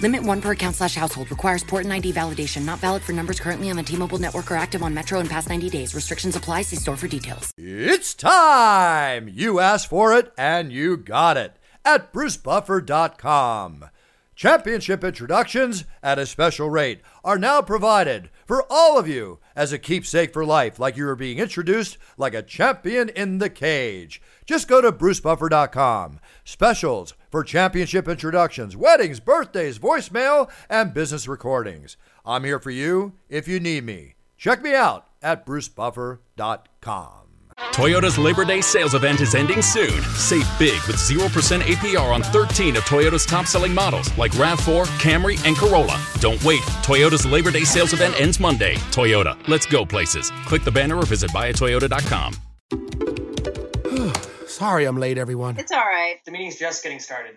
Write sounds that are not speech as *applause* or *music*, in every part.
Limit one per account slash household. Requires port and ID validation. Not valid for numbers currently on the T-Mobile network or active on Metro in past 90 days. Restrictions apply. See store for details. It's time! You asked for it and you got it at brucebuffer.com. Championship introductions at a special rate are now provided for all of you as a keepsake for life, like you are being introduced like a champion in the cage. Just go to brucebuffer.com. Specials for championship introductions, weddings, birthdays, voicemail, and business recordings. I'm here for you if you need me. Check me out at brucebuffer.com. Toyota's Labor Day sales event is ending soon. Save big with 0% APR on 13 of Toyota's top selling models like RAV4, Camry, and Corolla. Don't wait. Toyota's Labor Day sales event ends Monday. Toyota, let's go places. Click the banner or visit buyatoyota.com. *sighs* Sorry I'm late, everyone. It's all right. The meeting's just getting started.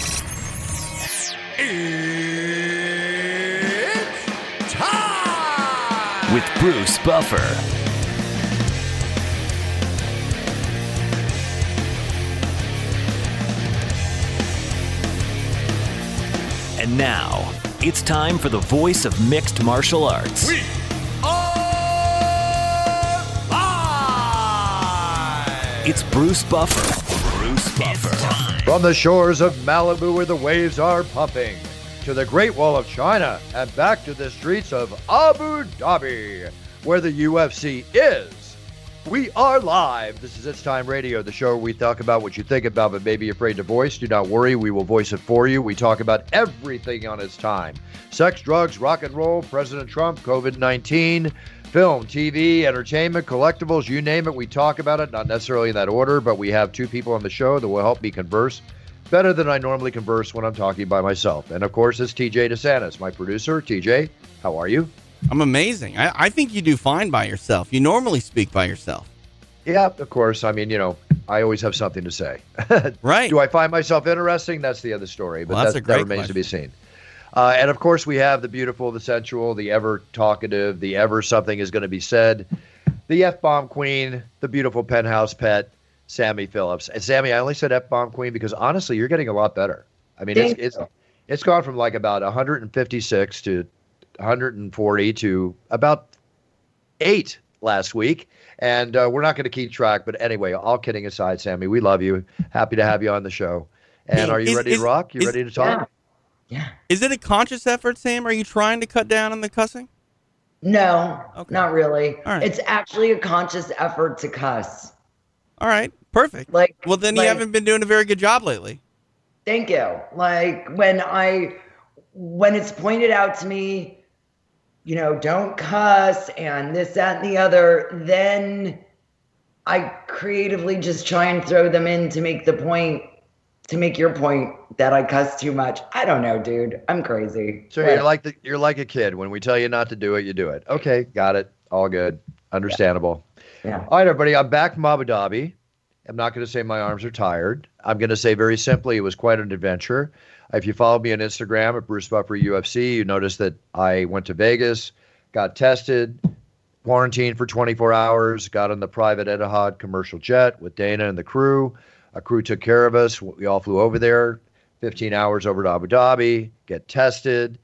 Bruce Buffer. And now, it's time for the voice of mixed martial arts. We are live! It's Bruce Buffer. Bruce Buffer. From the shores of Malibu where the waves are pumping, to the Great Wall of China, and back to the streets of Abu Dhabi, where the UFC is. We are live. This is It's Time Radio, the show where we talk about what you think about but may be afraid to voice. Do not worry, we will voice it for you. We talk about everything on its time sex, drugs, rock and roll, President Trump, COVID 19, film, TV, entertainment, collectibles, you name it. We talk about it, not necessarily in that order, but we have two people on the show that will help me converse better than I normally converse when I'm talking by myself. And of course, it's TJ DeSantis, my producer. TJ, how are you? I'm amazing. I, I think you do fine by yourself. You normally speak by yourself. Yeah, of course. I mean, you know, I always have something to say. *laughs* right. Do I find myself interesting? That's the other story, but Well, that's that, a great that remains to be seen. Uh, and of course, we have the beautiful, the sensual, the ever talkative, the ever something is going to be said, the F bomb queen, the beautiful penthouse pet, Sammy Phillips. And Sammy, I only said F bomb queen because honestly, you're getting a lot better. I mean, it's Thank it's it's gone from like about 156 to 140 to about eight last week. And uh, we're not going to keep track. But anyway, all kidding aside, Sammy, we love you. Happy to have you on the show. And are you Is- ready is- to rock? You is- ready to talk? Yeah. Is it a conscious effort, Sam? Are you trying to cut down on the cussing? No, okay. not really. All right. It's actually a conscious effort to cuss. All right, perfect. Like, well, then you haven't been doing a very good job lately. Thank you. Like when I when it's pointed out to me, you know, don't cuss and this, that, and the other, then I creatively just try and throw them in to make the point to make your point that I cuss too much. I don't know, dude. I'm crazy. So you're like the, you're like a kid. When we tell you not to do it, you do it. Okay, got it. All good. Understandable. Yeah. All right, everybody. I'm back from Abu Dhabi. I'm not going to say my arms are tired. I'm going to say very simply, it was quite an adventure. If you follow me on Instagram at Bruce Buffer UFC, you notice that I went to Vegas, got tested, quarantined for 24 hours, got on the private Etihad commercial jet with Dana and the crew. A crew took care of us. We all flew over there. 15 hours over to Abu Dhabi, get tested,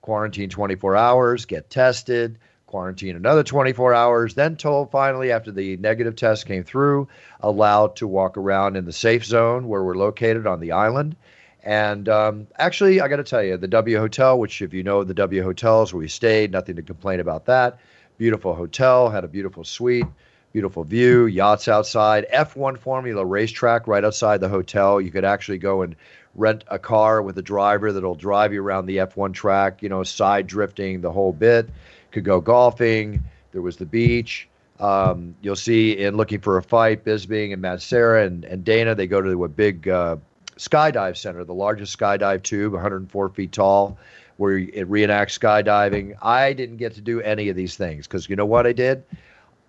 quarantine 24 hours, get tested, quarantine another 24 hours, then told finally after the negative test came through, allowed to walk around in the safe zone where we're located on the island. And um, actually, I got to tell you, the W Hotel, which if you know the W Hotels where we stayed, nothing to complain about that. Beautiful hotel, had a beautiful suite, beautiful view, yachts outside, F1 Formula racetrack right outside the hotel. You could actually go and rent a car with a driver that'll drive you around the F1 track, you know, side drifting the whole bit. Could go golfing. There was the beach. Um, you'll see in looking for a fight, Bisping and Matt Serra and, and Dana, they go to a big uh, skydive center, the largest skydive tube, 104 feet tall, where it reenacts skydiving. I didn't get to do any of these things because you know what I did?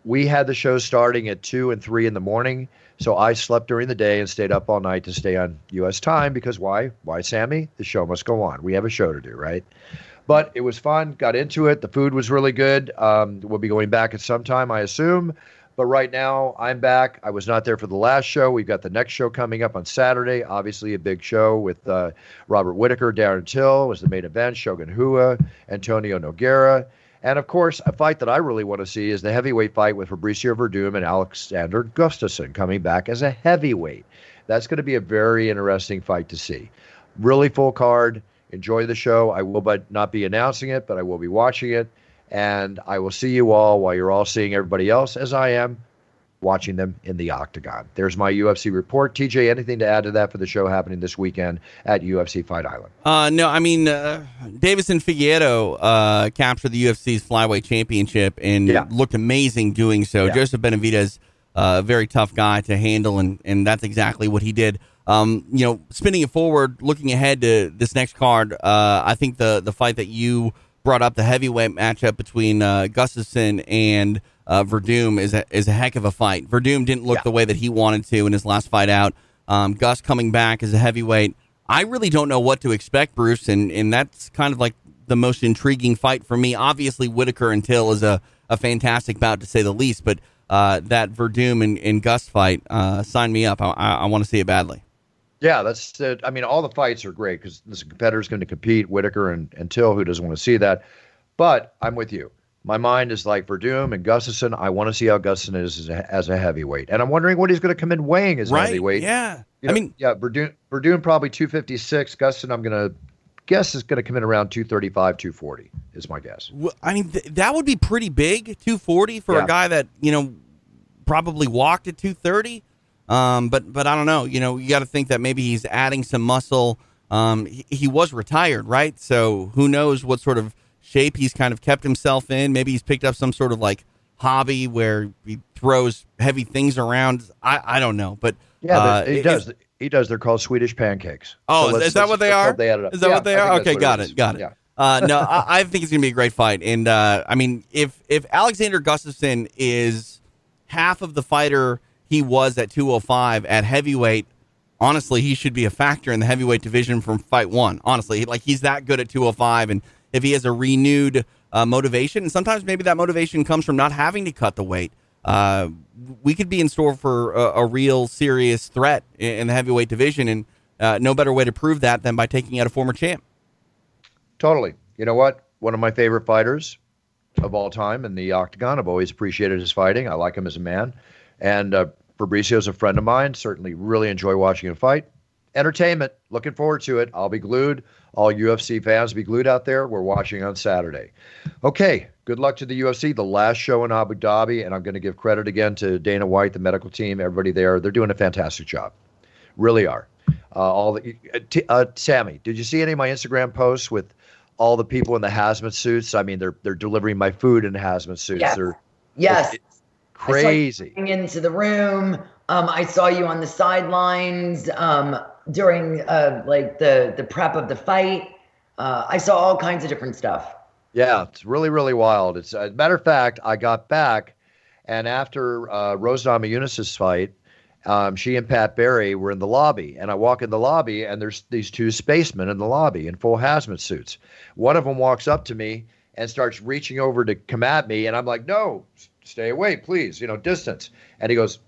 We had the show starting at 2 and 3 in the morning. So I slept during the day and stayed up all night to stay on U.S. time because why? Why, Sammy? The show must go on. We have a show to do, right? But it was fun. Got into it. The food was really good. Um, we'll be going back at some time, I assume. But right now, I'm back. I was not there for the last show. We've got the next show coming up on Saturday. Obviously, a big show with uh, Robert Whitaker, Darren Till was the main event. Shogun Rua, Antonio Nogueira. And of course, a fight that I really want to see is the heavyweight fight with Fabricio Werdum and Alexander Gustafsson coming back as a heavyweight. That's going to be a very interesting fight to see. Really full card. Enjoy the show. I will but not be announcing it, but I will be watching it. And I will see you all while you're all seeing everybody else as I am watching them in the octagon. There's my UFC report. TJ, anything to add to that for the show happening this weekend at UFC Fight Island? Uh, no, I mean, uh, Deiveson Figueiredo uh, captured the UFC's flyweight championship and Yeah. looked amazing doing so. Yeah. Joseph Benavidez, uh, a very tough guy to handle, and, and that's exactly what he did. Um, you know, spinning it forward, looking ahead to this next card, uh, I think the the fight that you brought up, the heavyweight matchup between uh, Gustafsson and uh, Werdum, is a, is a heck of a fight. Werdum didn't look the way that he wanted to in his last fight out. Um, Gus coming back as a heavyweight. I really don't know what to expect, Bruce, and, and that's kind of like the most intriguing fight for me. Obviously, Whitaker and Till is a, a fantastic bout to say the least, but uh, that Werdum and, and Gus fight, uh, sign me up. I, I, I want to see it badly. Yeah, that's. it. I mean, all the fights are great because this competitor's going to compete. Whitaker and, and Till, who doesn't want to see that? But I'm with you. My mind is like Werdum and Gustafsson. I want to see how Gustafsson is as a, as a heavyweight, and I'm wondering what he's going to come in weighing as Right, heavyweight. yeah. You I mean- yeah, Werdum, Werdum probably 256. Gustafsson, I'm going to guess is going to come in around 235, 240 is my guess. Well, I mean, th- that would be pretty big, 240 for Yeah. a guy that, you know, probably walked at 230. Um, but but I don't know. You know, you got to think that maybe he's adding some muscle. Um, he, he was retired, right? So who knows what sort of shape he's kind of kept himself in? Maybe he's picked up some sort of like hobby where he throws heavy things around. I I don't know, but Yeah, uh, he it- does. He does. They're called Swedish pancakes. Oh, So is- that what they are? They added up. Is that Yeah, what they are? Okay, got is. it, got it. Yeah. Uh, no, I, I think it's gonna be a great fight, and uh, I mean, if if Alexander Gustafsson is half of the fighter he was at 205 at heavyweight, honestly, he should be a factor in the heavyweight division from fight one. Honestly, like he's that good at 205, and if he has a renewed uh, motivation, and sometimes maybe that motivation comes from not having to cut the weight. Uh, we could be in store for a, a real serious threat in, in the heavyweight division, and uh, no better way to prove that than by taking out a former champ. Totally. You know what? One of my favorite fighters of all time in the octagon. I've always appreciated his fighting. I like him as a man. And uh, Fabricio's a friend of mine. Certainly really enjoy watching him fight. Entertainment. Looking forward to it. I'll be glued. All UFC fans be glued out there. We're watching on Saturday. Okay. Good luck to the UFC. The last show in Abu Dhabi. And I'm going to give credit again to Dana White, the medical team, everybody there. They're doing a fantastic job. Really are. Uh, all the uh, t- uh, Sammy, did you see any of my Instagram posts with all the people in the hazmat suits? I mean, they're they're delivering my food in hazmat suits. Yes. They're Yes. Crazy. I saw you into the room. Um, I saw you on the sidelines um, during uh, like the the prep of the fight. Uh, I saw all kinds of different stuff. Yeah, it's really really wild. It's as a matter of fact, I got back, and after uh, Rose Namajunas' fight, um, she and Pat Barry were in the lobby, and I walk in the lobby, and there's these two spacemen in the lobby in full hazmat suits. One of them walks up to me and starts reaching over to come at me, and I'm like, "No, stay away, please, you know, distance." And he goes,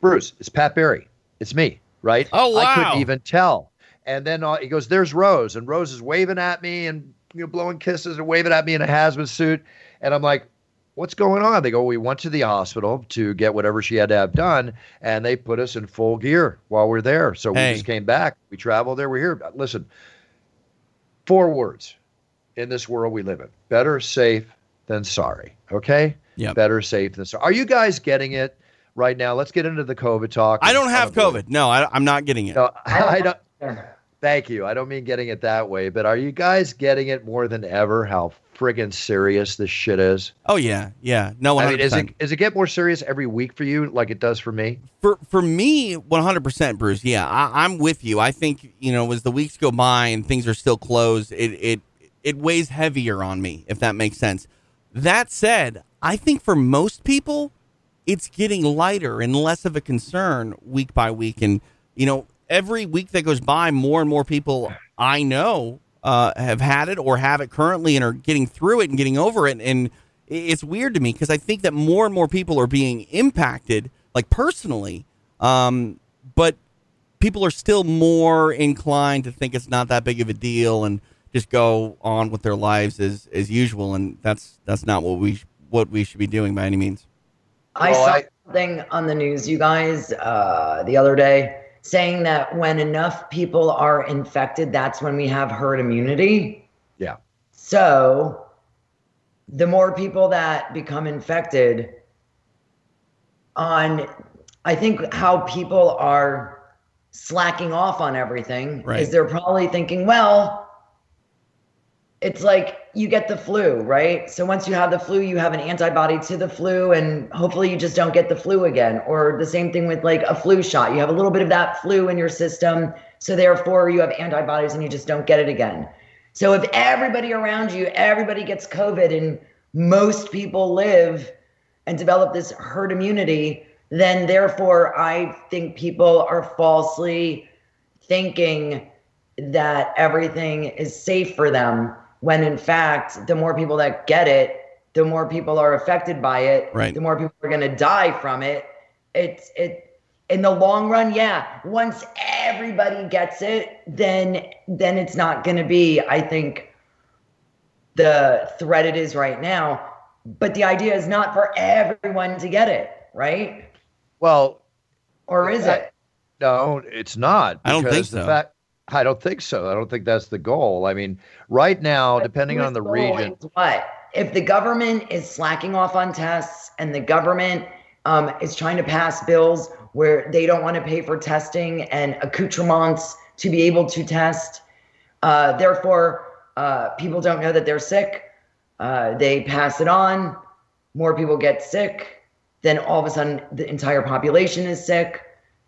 "Bruce, it's Pat Barry. It's me, right?" Oh, wow. I couldn't even tell. And then uh, he goes, "There's Rose," and Rose is waving at me and you know blowing kisses and waving at me in a hazmat suit, and I'm like, "What's going on?" They go, "We went to the hospital to get whatever she had to have done, and they put us in full gear while we're there. So Hey. we just came back. We traveled there. We're here. Listen, four words in this world we live in: better safe than sorry. Okay. Yep. Better safe than sorry. Are you guys getting it right now? Let's get into the COVID talk. I don't have COVID. No, I, I'm not getting it. No, I don't. Thank you. I don't mean getting it that way, but are you guys getting it more than ever? How friggin' serious this shit is. Oh yeah, yeah. No, 100%. I mean, is it does it get more serious every week for you, like it does for me? for for me 100% bruce yeah I, i'm with you i think you know as the weeks go by and things are still closed it it it weighs heavier on me if that makes sense that said i think for most people it's getting lighter and less of a concern week by week. And you know every week that goes by more and more people i know uh, have had it or have it currently and are getting through it and getting over it. And it's weird to me because I think that more and more people are being impacted, like personally, um, but people are still more inclined to think it's not that big of a deal and just go on with their lives as as usual, and that's that's not what we what we should be doing by any means. I saw something on the news, you guys, uh, the other day saying that when enough people are infected, that's when we have herd immunity. Yeah. So the more people that become infected on I think how people are slacking off on everything Right. is they're probably thinking, well, it's like you get the flu, right? So once you have the flu, you have an antibody to the flu, and hopefully you just don't get the flu again. Or the same thing with like a flu shot. You have a little bit of that flu in your system, so therefore you have antibodies and you just don't get it again. So if everybody around you, everybody gets COVID, and most people live and develop this herd immunity, then therefore I think people are falsely thinking that everything is safe for them when in fact the more people that get it the more people are affected by it Right. the more people are going to die from it it's it in the long run yeah once everybody gets it then then it's not going to be i think the threat it is right now but the idea is not for everyone to get it right Well, or is eh, it No, it's not. I don't think the so. fact- I don't think so. I don't think that's the goal. I mean, right now, depending on the region, What if the government is slacking off on tests and the government um, is trying to pass bills where they don't want to pay for testing and accoutrements to be able to test? Uh, therefore, uh, people don't know that they're sick. Uh, they pass it on. More people get sick. Then all of a sudden, the entire population is sick.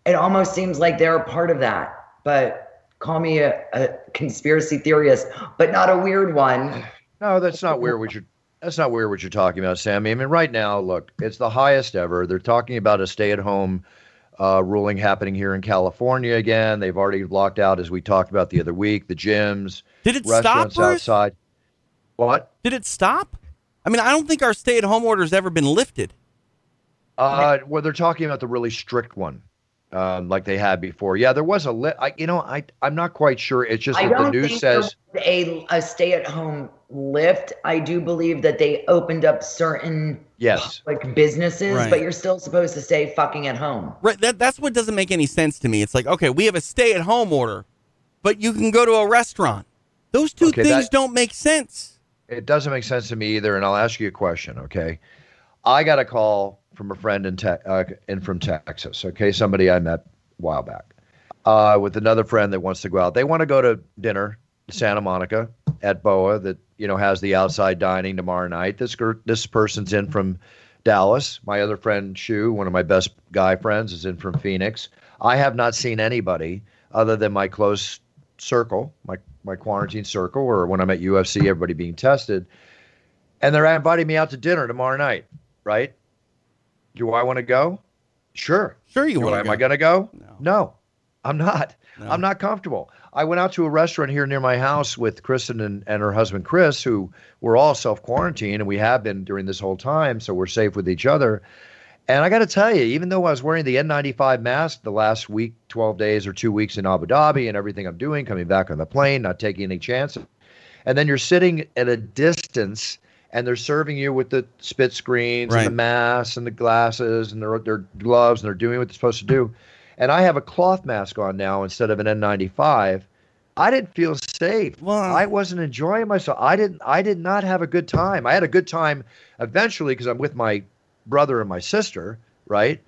It almost seems like they're a part of that. But call me a, a conspiracy theorist, but not a weird one. *sighs* No, that's not weird. What you're that's not weird. What you're talking about, Sammy. I mean, right now, look, it's the highest ever. They're talking about a stay-at-home uh, ruling happening here in California again. They've already locked out, as we talked about the other week, the gyms, Did it stop, restaurants Bruce? outside. What? Did it stop? I mean, I don't think our stay-at-home order's ever been lifted. Uh, well, they're talking about the really strict one, um, like they had before. Yeah, there was a li- I, you know, I I'm not quite sure. It's just I that the news think says. a a stay at home lift. I do believe that they opened up certain Yes. like businesses, Right. but you're still supposed to stay fucking at home. Right. That, that's what doesn't make any sense to me. It's like, okay, we have a stay at home order, but you can go to a restaurant. Those two Okay, things that- don't make sense. It doesn't make sense to me either. And I'll ask you a question, okay? I got a call from a friend in, te- uh, in from Texas, okay? Somebody I met a while back uh, with another friend that wants to go out. They want to go to dinner in Santa Monica at Boa that, you know, has the outside dining tomorrow night. This, this person's in from Dallas. My other friend, Shu, one of my best guy friends, is in from Phoenix. I have not seen anybody other than my close circle, my my quarantine circle, or when I'm at UFC, everybody being tested, and they're inviting me out to dinner tomorrow night. Right? Do I want to go? Sure. Sure, you want Am I going to go? No. I'm not. I'm not comfortable. I went out to a restaurant here near my house with Kristen and, and her husband Chris, who were all self quarantined, and we have been during this whole time, so we're safe with each other. And I got to tell you, even though I was wearing the N95 mask the last week, 12 days or two weeks in Abu Dhabi and everything I'm doing, coming back on the plane, not taking any chances, and then you're sitting at a distance and they're serving you with the spit screens Right. and the masks and the glasses and their, their gloves and they're doing what they're supposed to do. And I have a cloth mask on now instead of an N95. I didn't feel safe. Well- I wasn't enjoying myself. I didn't. I did not have a good time. I had a good time eventually because I'm with my brother and my sister, right?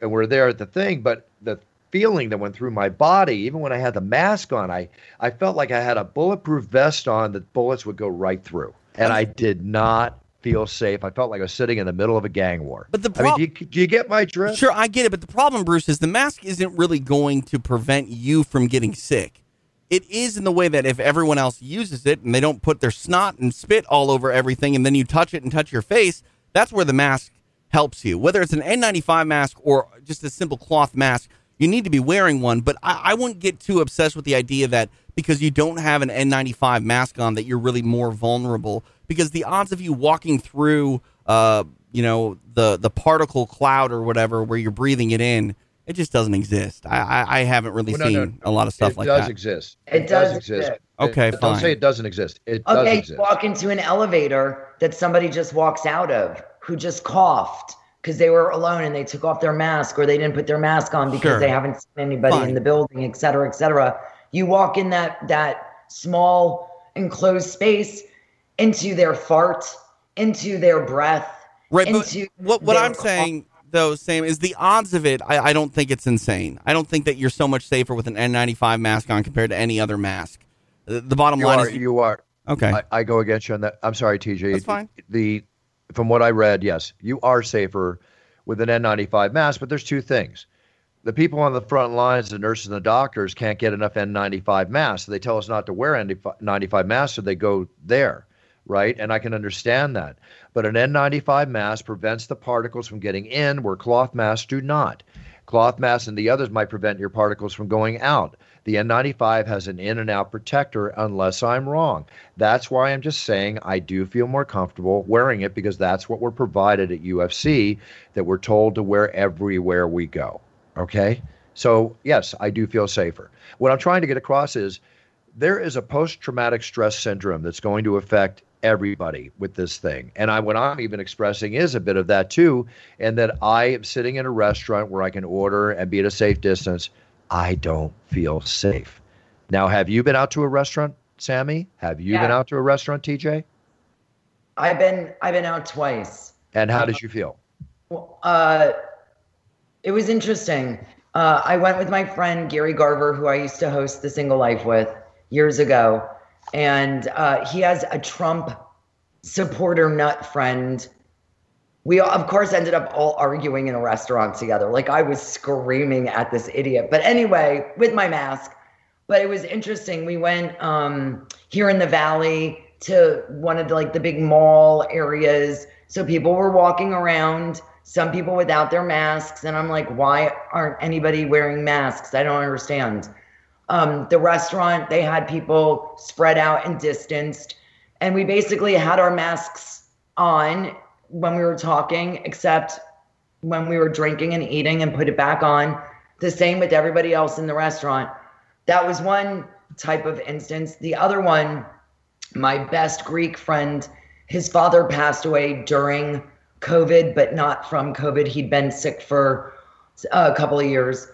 And we're there at the thing. But the feeling that went through my body, even when I had the mask on, I I felt like I had a bulletproof vest on that bullets would go right through, and I did not feel safe. I felt like I was sitting in the middle of a gang war. But the I mean, do you, do you get my drift? Sure, I get it, but the problem, Bruce, is the mask isn't really going to prevent you from getting sick. It is in the way that if everyone else uses it and they don't put their snot and spit all over everything, and then you touch it and touch your face, that's where the mask helps you. Whether it's an N95 mask or just a simple cloth mask, you need to be wearing one. But I, I wouldn't get too obsessed with the idea that because you don't have an N95 mask on, that you're really more vulnerable. Because the odds of you walking through, uh, you know, the the particle cloud or whatever, where you're breathing it in, it just doesn't exist. I I, I haven't really Well, no, seen no, a lot of stuff like that. it like does that. exist. It does exist. exist. Okay, Don't say it doesn't exist. It does exist. you walk into an elevator that somebody just walks out of who just coughed because they were alone and they took off their mask or they didn't put their mask on because Sure. they haven't seen anybody Fine. in the building, et cetera, et cetera. You walk in that that small enclosed space into their fart, into their breath, Right, but into what what I'm saying though, Sam, is the odds of it. I, I don't think it's insane. I don't think that you're so much safer with an N95 mask on compared to any other mask. The, the bottom You line are. is You are. okay. I, I go against you on that. I'm sorry, TJ. That's fine. The from what I read, yes, you are safer with an N95 mask. But there's two things. The people on the front lines, the nurses and the doctors, can't get enough N95 masks. So they tell us not to wear N95 masks, so they go there, right? And I can understand that. But an N95 mask prevents the particles from getting in, where cloth masks do not. Cloth masks and the others might prevent your particles from going out. The N95 has an in and out protector, unless I'm wrong. That's why I'm just saying I do feel more comfortable wearing it because that's what we're provided at UFC, that we're told to wear everywhere we go. Okay? So, yes, I do feel safer. What I'm trying to get across is there is a post traumatic stress syndrome that's going to affect everybody with this thing. And I what I'm even expressing is a bit of that too, and that I am sitting in a restaurant where I can order and be at a safe distance. I don't feel safe. Now, have you been out to a restaurant, Sammy? Have you been out to a restaurant, TJ? I've been I've been out twice. And how did you feel? Well, uh, it was interesting. Uh, I went with my friend Gary Garver, who I used to host The Single Life with years ago, and uh, he has a Trump supporter nut friend. We of course ended up all arguing in a restaurant together. Like I was screaming at this idiot, but anyway, with my mask. But it was interesting. We went um, here in the valley to one of the like the big mall areas. So people were walking around, some people without their masks, and I'm like, why aren't anybody wearing masks? I don't understand. Um, the restaurant, they had people spread out and distanced, and we basically had our masks on when we were talking, except when we were drinking and eating and put it back on. The same with everybody else in the restaurant. That was one type of instance. The other one, my best Greek friend, his father passed away during COVID, but not from COVID. He'd been sick for a couple of years.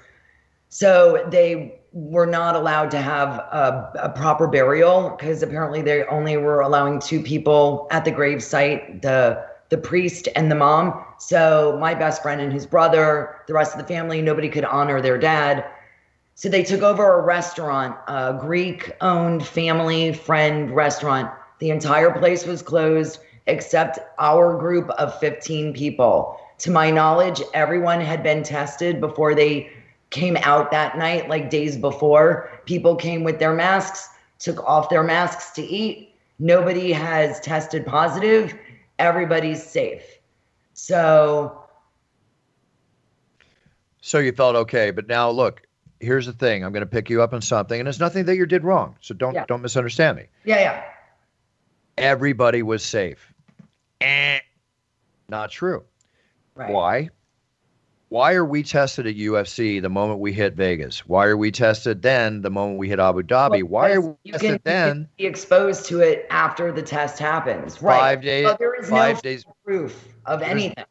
So they were not allowed to have a, a proper burial because apparently they only were allowing two people at the gravesite the the priest and the mom. So my best friend and his brother, the rest of the family, nobody could honor their dad. So they took over a restaurant, a Greek owned family friend restaurant. The entire place was closed except our group of 15 people. To my knowledge, everyone had been tested before they came out that night, like days before. People came with their masks, took off their masks to eat. Nobody has tested positive. Everybody's safe. So So you felt okay, but now look, here's the thing. I'm going to pick you up on something, and it's nothing that you did wrong. So don't Yeah. don't misunderstand me. yeah, yeah. Everybody was safe. Eh, not true. Right. Why? Why are we tested at UFC the moment we hit Vegas? Why are we tested then the moment we hit Abu Dhabi? Why are we you tested can, then? you can be exposed to it after the test happens. Right. Five days- But there is five no days- proof of There's- anything.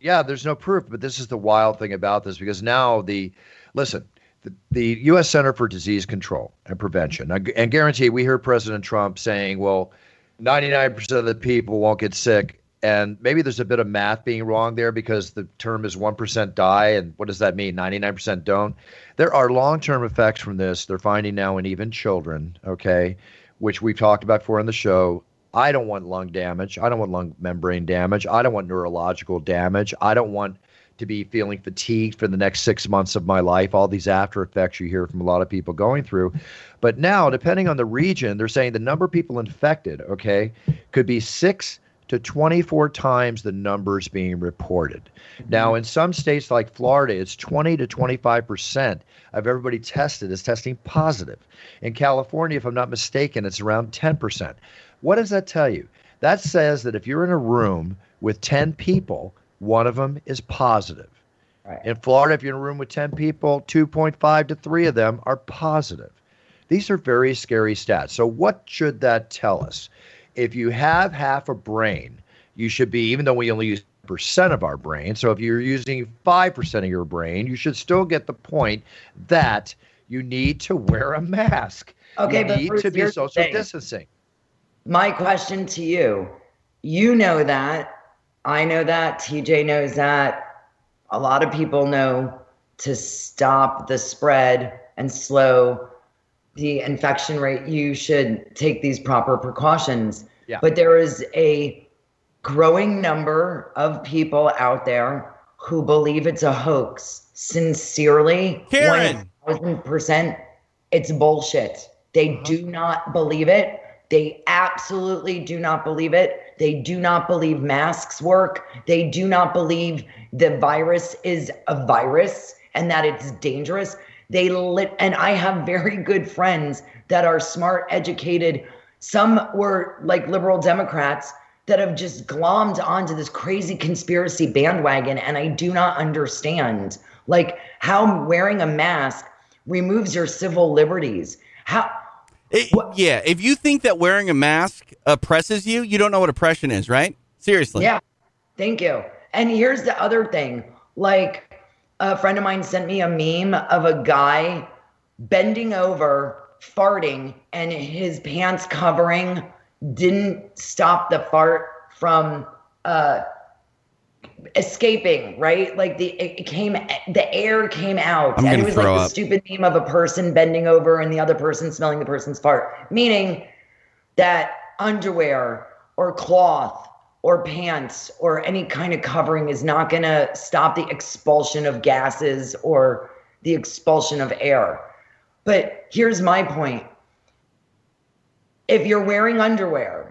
Yeah, there's no proof, but this is the wild thing about this because now the listen, the, the U.S. Center for Disease Control and Prevention, and and guarantee we heard President Trump saying, well, 99% of the people won't get sick. And maybe there's a bit of math being wrong there because the term is 1% die. And what does that mean? 99% don't. There are long term effects from this. They're finding now in even children, okay, which we've talked about before in the show. I don't want lung damage. I don't want lung membrane damage. I don't want neurological damage. I don't want to be feeling fatigued for the next six months of my life. All these after effects you hear from a lot of people going through. But now, depending on the region, they're saying the number of people infected, okay, could be six to 24 times the numbers being reported. Mm-hmm. Now, in some states like Florida, it's 20 to 25 percent of everybody tested is testing positive. In California, if I'm not mistaken, it's around 10 percent. What does that tell you? That says that if you're in a room with 10 people, one of them is positive. In Florida, if you're in a room with 10 people, 2.5 to 3 of them are positive. These are very scary stats. So, what should that tell us? If you have half a brain, you should be, even though we only use percent of our brain, so if you're using 5% of your brain, you should still get the point that you need to wear a mask. Okay, you but need Bruce, to be social thing. distancing. My question to you you know that. I know that. TJ knows that. A lot of people know to stop the spread and slow the infection rate, you should take these proper precautions. Yeah. But there is a growing number of people out there who believe it's a hoax. Sincerely, Karen. 1000%, it's bullshit. They do not believe it. They absolutely do not believe it. They do not believe masks work. They do not believe the virus is a virus and that it's dangerous. They lit, and I have very good friends that are smart, educated. Some were like liberal Democrats that have just glommed onto this crazy conspiracy bandwagon. And I do not understand like how wearing a mask removes your civil liberties. How It- yeah, if you think that wearing a mask oppresses you, you don't know what oppression is, right? Seriously. Yeah. Thank you. And here's the other thing. Like a friend of mine sent me a meme of a guy bending over, farting, and his pants covering didn't stop the fart from uh escaping, right? Like the it came the air came out. And it was like throw the up. stupid meme of a person bending over and the other person smelling the person's fart. Meaning that underwear or cloth or pants or any kind of covering is not going to stop the expulsion of gases or the expulsion of air. But here's my point. If you're wearing underwear,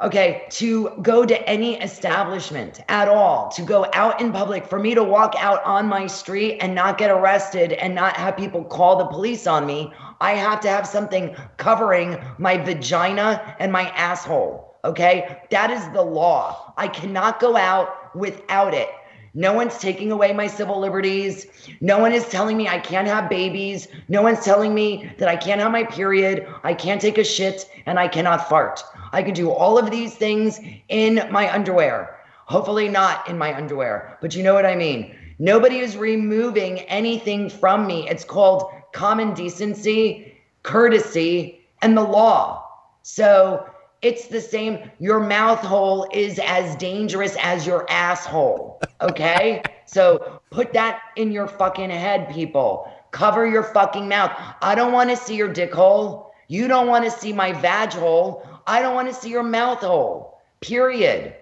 okay, to go to any establishment at all, to go out in public, for me to walk out on my street and not get arrested and not have people call the police on me, I have to have something covering my vagina and my asshole. Okay, that is the law. I cannot go out without it. No one's taking away my civil liberties. No one is telling me I can't have babies. No one's telling me that I can't have my period. I can't take a shit and I cannot fart. I can do all of these things in my underwear. Hopefully, not in my underwear, but you know what I mean. Nobody is removing anything from me. It's called common decency, courtesy, and the law. So it's the same. Your mouth hole is as dangerous as your asshole. Okay? so put that in your fucking head, people. Cover your fucking mouth. I don't want to see your dick hole. You don't want to see my vag hole. I don't want to see your mouth hole. Period.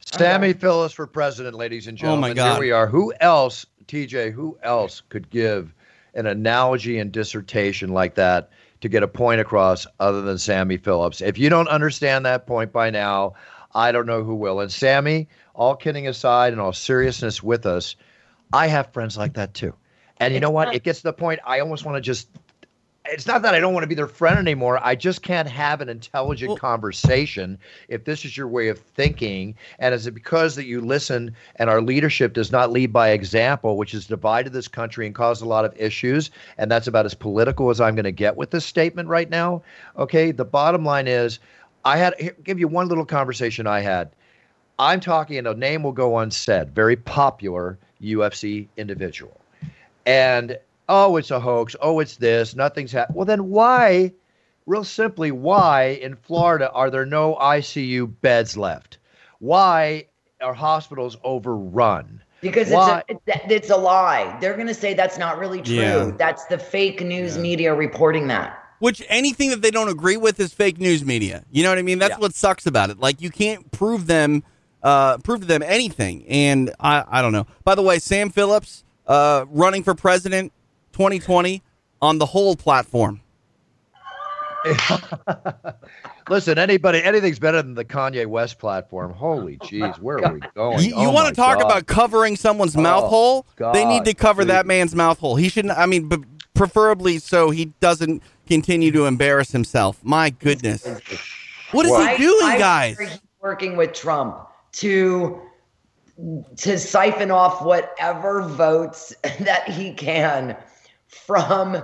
Sammy Phillips for president, ladies and oh gentlemen. Oh, my gentlemen. God. Here we are. Who else, TJ, who else could give an analogy and dissertation like that to get a point across other than Sammy Phillips? If you don't understand that point by now, I don't know who will. And Sammy, all kidding aside and all seriousness with us, I have friends like that too. And you know what? It gets to the point I almost want to just it's not that I don't want to be their friend anymore. I just can't have an intelligent conversation if this is your way of thinking. And is it because that you listen and our leadership does not lead by example, which has divided this country and caused a lot of issues? And that's about as political as I'm going to get with this statement right now. Okay. The bottom line is I had here, give you one little conversation I had. I'm talking, and a name will go unsaid, very popular UFC individual. And oh, it's a hoax. Oh, it's this. Nothing's happened. Well, then why, real simply, why in Florida are there no ICU beds left? Why are hospitals overrun? Because Why- it's a, it's a lie. They're going to say that's not really true. Yeah. That's the fake news media reporting that. Which anything that they don't agree with is fake news media. You know what I mean? That's what sucks about it. Like you can't prove them, uh, prove to them anything. And I, I don't know. By the way, Sam Phillips, uh, running for president, 2020 on the whole platform. *laughs* Listen, anybody, anything's better than the Kanye West platform. Holy *laughs* jeez, where are we going? You, Oh want to talk God. about covering someone's Oh, mouth hole? they need to cover please. that man's mouth hole. He shouldn't. I mean, but preferably so he doesn't continue to embarrass himself. My goodness, what is I- he doing, I guys? he's working with Trump to to siphon off whatever votes *laughs* that he can from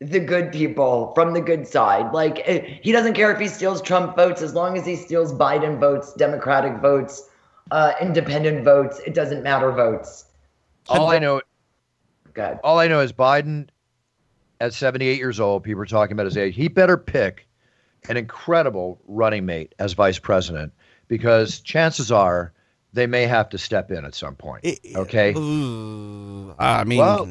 the good people, from the good side. Like eh, he doesn't care if he steals Trump votes as long as he steals Biden votes, Democratic votes, uh, independent votes. It doesn't matter votes. All I know, God. all I know is Biden, at 78 years old, people are talking about his age. He better pick an incredible running mate as vice president because chances are they may have to step in at some point. Okay. I mean, well,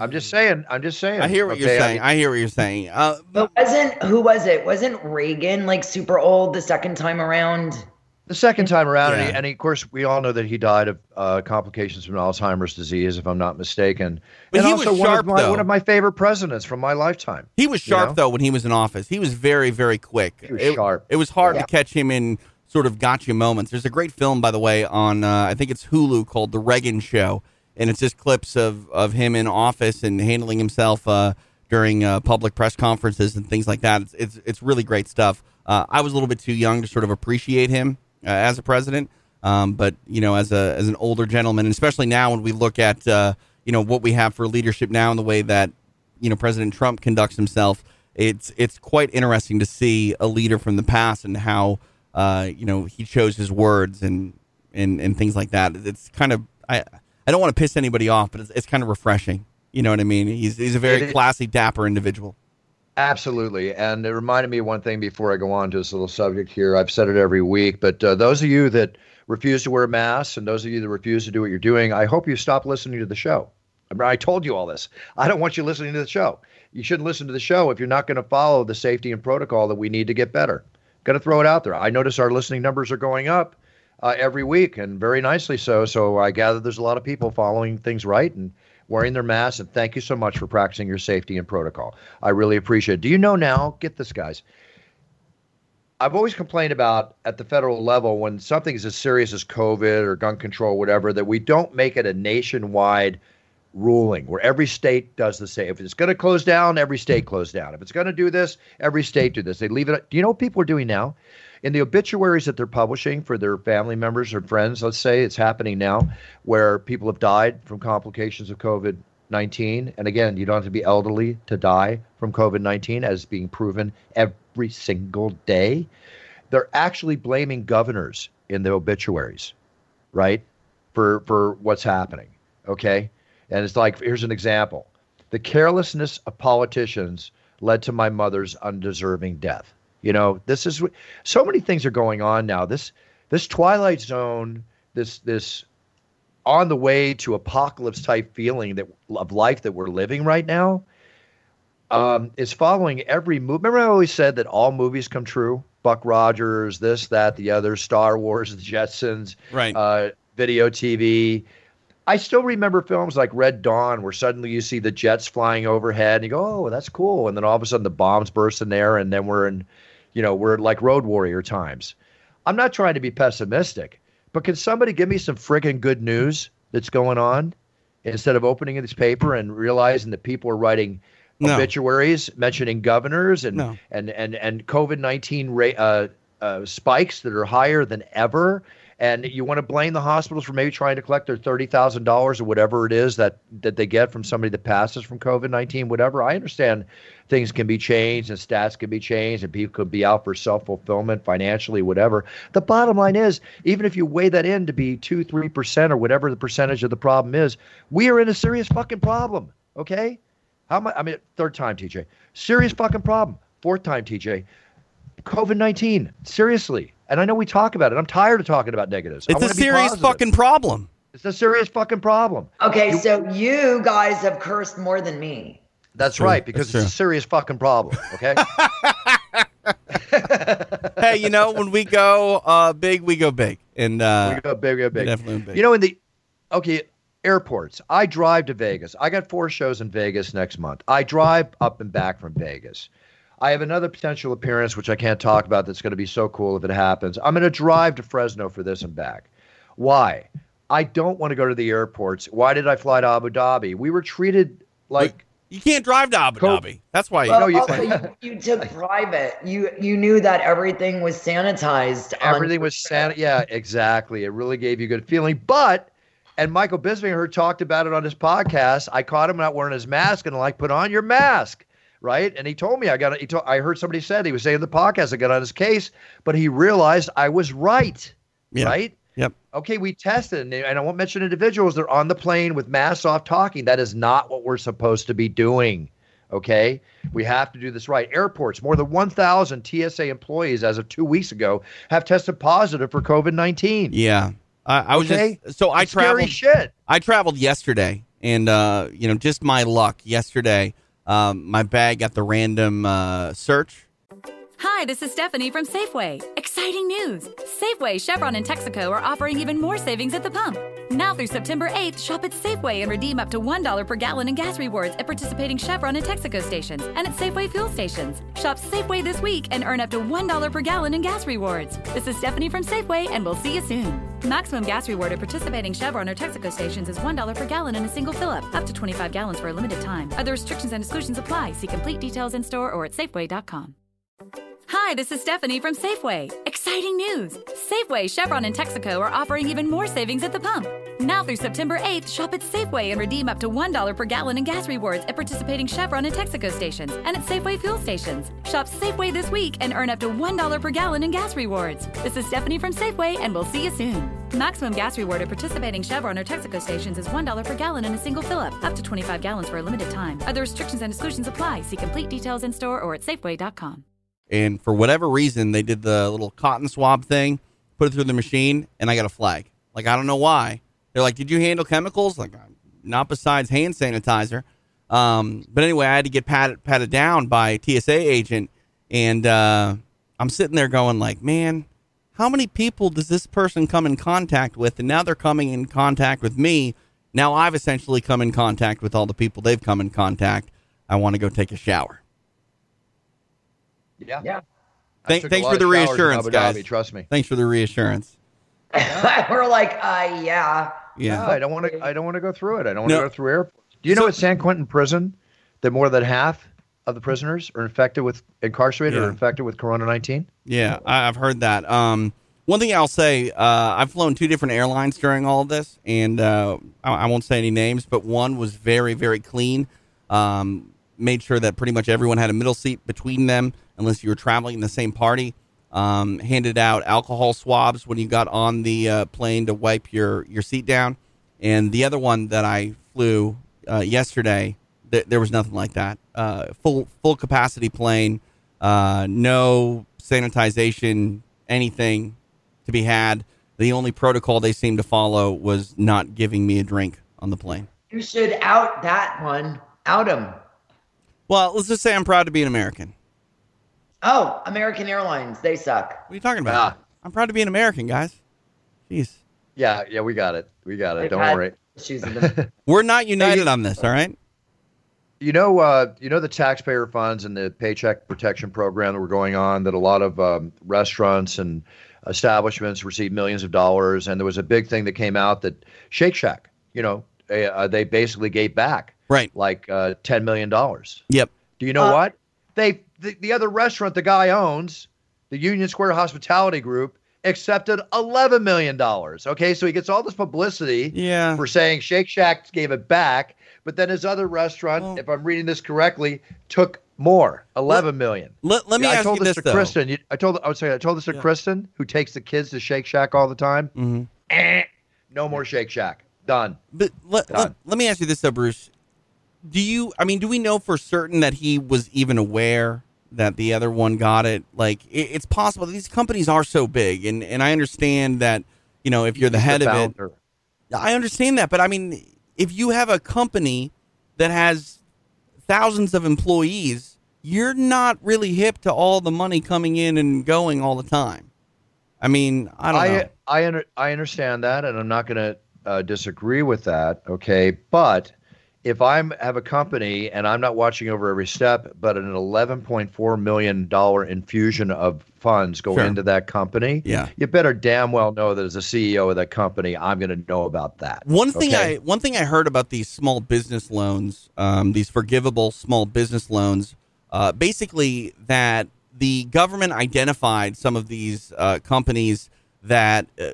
I'm just saying. I'm just saying. I hear what okay? you're I saying. mean, I hear what you're saying. Uh, But wasn't who was it? Wasn't Reagan like super old the second time around? The second time around, and, he, and he, of course, we all know that he died of uh, complications from Alzheimer's disease, if I'm not mistaken. But and he also was one, sharp, of my, though. one of my favorite presidents from my lifetime. He was You sharp know? though when he was in office. He was very, very quick. He was it, sharp. It was hard Yeah. to catch him in sort of gotcha moments. There's a great film, by the way, on uh, I think it's Hulu called The Reagan Show, and it's just clips of of him in office and handling himself uh, during uh, public press conferences and things like that. It's it's, it's really great stuff. Uh, I was a little bit too young to sort of appreciate him uh, as a president, um, but you know, as a as an older gentleman, and especially now when we look at uh, you know what we have for leadership now and the way that you know President Trump conducts himself, it's it's quite interesting to see a leader from the past and how uh, you know he chose his words and and and things like that. It's kind of I I don't want to piss anybody off, but it's, it's kind of refreshing. You know what I mean? He's he's a very classy, dapper individual. Absolutely. And it reminded me of one thing before I go on to this little subject here. I've said it every week, but uh, those of you that refuse to wear masks and those of you that refuse to do what you're doing, I hope you stop listening to the show. I, mean, I told you all this. I don't want you listening to the show. You shouldn't listen to the show if you're not going to follow the safety and protocol that we need to get better. Got to throw it out there. I notice our listening numbers are going up uh, every week and very nicely so. So I gather there's a lot of people following things right and wearing their masks. And thank you so much for practicing your safety and protocol. I really appreciate it. Do you know now? Get this, guys. I've always complained about at the federal level when something is as serious as COVID or gun control, whatever, that we don't make it a nationwide ruling where every state does the same. If it's going to close down, every state close down. If it's going to do this, every state do this. They leave it. Do you know what people are doing now? In the obituaries that they're publishing for their family members or friends, let's say it's happening now, where people have died from complications of COVID 19. And again, you don't have to be elderly to die from COVID 19, as being proven every single day. They're actually blaming governors in the obituaries, right? For, for what's happening. Okay. And it's like, here's an example the carelessness of politicians led to my mother's undeserving death. You know, this is so many things are going on now. This this twilight zone, this this on the way to apocalypse type feeling that of life that we're living right now um, is following every move. Remember, I always said that all movies come true. Buck Rogers, this, that, the other, Star Wars, The Jetsons, Right. uh, video TV. I still remember films like Red Dawn, where suddenly you see the jets flying overhead, and you go, "Oh, that's cool," and then all of a sudden the bombs burst in there, and then we're in, you know, we're like Road Warrior times. I'm not trying to be pessimistic, but can somebody give me some friggin' good news that's going on instead of opening this paper and realizing that people are writing No. obituaries mentioning governors and No. and and and COVID nineteen ra- uh, uh, spikes that are higher than ever. And you want to blame the hospitals for maybe trying to collect their thirty thousand dollars or whatever it is that that they get from somebody that passes from COVID nineteen, whatever. I understand things can be changed and stats can be changed and people could be out for self fulfillment financially, whatever. The bottom line is, even if you weigh that in to be two, three percent or whatever the percentage of the problem is, we are in a serious fucking problem. Okay? How much? I mean, third time, TJ. Serious fucking problem. Fourth time, TJ. COVID nineteen. Seriously. And I know we talk about it. I'm tired of talking about negatives. It's a serious positive. fucking problem. It's a serious fucking problem. Okay, so you guys have cursed more than me. That's true. right, because That's it's a serious fucking problem. Okay. *laughs* hey, you know, when we go uh, big, we go big. And uh, we go big, we go big. definitely big. You know, in the okay airports, I drive to Vegas. I got four shows in Vegas next month. I drive up and back from Vegas. I have another potential appearance, which I can't talk about. That's going to be so cool if it happens. I'm going to drive to Fresno for this and back. Why? I don't want to go to the airports. Why did I fly to Abu Dhabi? We were treated like you can't drive to Abu Co- Dhabi. That's why. Well, you- also, you, you took private. You you knew that everything was sanitized. everything was trip. san- Yeah, exactly. It really gave you a good feeling. But and Michael Bisping talked about it on his podcast. I caught him not wearing his mask, and I'm like, put on your mask, right? And he told me I got. He told, I heard somebody said he was saying the podcast. I got on his case, but he realized I was right, Yeah. right? Yep. Okay, we tested, and, and I won't mention individuals. They're on the plane with masks off, talking. That is not what we're supposed to be doing. Okay, we have to do this right. Airports, more than 1,000 TSA employees as of two weeks ago have tested positive for COVID 19. Yeah. I, I was Okay. just so I Scary traveled. shit. I traveled yesterday, and uh, you know, just my luck. Yesterday, um, my bag got the random uh, search. Hi, this is Stephanie from Safeway. Exciting news! Safeway, Chevron, and Texaco are offering even more savings at the pump. Now through September 8th, shop at Safeway and redeem up to $1 per gallon in gas rewards at participating Chevron and Texaco stations and at Safeway fuel stations. Shop Safeway this week and earn up to $1 per gallon in gas rewards. This is Stephanie from Safeway, and we'll see you soon. Maximum gas reward at participating Chevron or Texaco stations is $1 per gallon in a single fill up, up to 25 gallons for a limited time. Other restrictions and exclusions apply. See complete details in store or at Safeway.com. Hi, this is Stephanie from Safeway. Exciting news! Safeway, Chevron, and Texaco are offering even more savings at the pump. Now through September 8th, shop at Safeway and redeem up to $1 per gallon in gas rewards at participating Chevron and Texaco stations and at Safeway fuel stations. Shop Safeway this week and earn up to $1 per gallon in gas rewards. This is Stephanie from Safeway, and we'll see you soon. Maximum gas reward at participating Chevron or Texaco stations is $1 per gallon in a single fill up, up to 25 gallons for a limited time. Other restrictions and exclusions apply. See complete details in store or at Safeway.com. and for whatever reason they did the little cotton swab thing put it through the machine and i got a flag. Like i don't know why. They're like did you handle chemicals? Like not besides hand sanitizer. Um, but anyway i had to get patted, patted down by tsa agent and uh, i'm sitting there going like man how many people does this person come in contact with? And now they're coming in contact with me. Now i've essentially come in contact with all the people they've come in contact. I want to go take a shower Yeah. Yeah. Thank, thanks for the reassurance, guys. Dhabi, trust me. Thanks for the reassurance. *laughs* We're like, uh, yeah. Yeah. I don't want to. I don't want to go through it. I don't want to No. go through airports. Do you know at San Quentin prison that more than half of the prisoners are infected with incarcerated Yeah. or infected with Corona nineteen? Yeah, I, I've heard that. Um, one thing I'll say, uh, I've flown two different airlines during all of this, and uh, I, I won't say any names, but one was very, very clean. Um, made sure that pretty much everyone had a middle seat between them, unless you were traveling in the same party. Um, handed out alcohol swabs when you got on the uh, plane to wipe your, your seat down. And the other one that I flew uh, yesterday, th- there was nothing like that. Uh, full full capacity plane, uh, no sanitization, anything to be had. The only protocol they seemed to follow was not giving me a drink on the plane. You should out that one. Out him. Well, let's just say I'm proud to be an American. Oh, American Airlines. They suck. What are you talking about? I'm proud to be an American, guys. Jeez. Yeah, yeah, we got it. We got it. They've don't worry. Issues. *laughs* We're not united on this, all right? You know, uh, you know the taxpayer funds and the paycheck protection program that were going on. That a lot of um, restaurants and establishments received millions of dollars, and there was a big thing that came out that Shake Shack, you know, uh, they basically gave back. Right. Like uh, $10 million. Yep. Do you know what? They the, the other restaurant the guy owns, the Union Square Hospitality Group, accepted $11 million. Okay, so he gets all this publicity Yeah. for saying Shake Shack gave it back, but then his other restaurant, if I'm reading this correctly, took more, eleven million. Let, let me Yeah, I ask told you this this, to though. Kristen. You, I told I would say I told this to Kristen, who takes the kids to Shake Shack all the time. Mhm. Eh, no more Shake Shack. Done. But let, Done. let, let me ask you this though, Bruce. Do you? I mean, do we know for certain that he was even aware that the other one got it? Like, it, it's possible. These companies are so big, and and I understand that. You know, if you're the head the of it. I understand that. But I mean, if you have a company that has thousands of employees, you're not really hip to all the money coming in and going all the time. I mean, I don't I know. I under, I understand that, and I'm not going to uh, disagree with that. Okay, but if I'm have a company and I'm not watching over every step, but an 11.4 million dollar infusion of funds go Sure. into that company, Yeah. you better damn well know that as a CEO of that company, I'm going to know about that. One thing okay? I one thing I heard about these small business loans, um, these forgivable small business loans, uh, basically that the government identified some of these uh, companies that uh,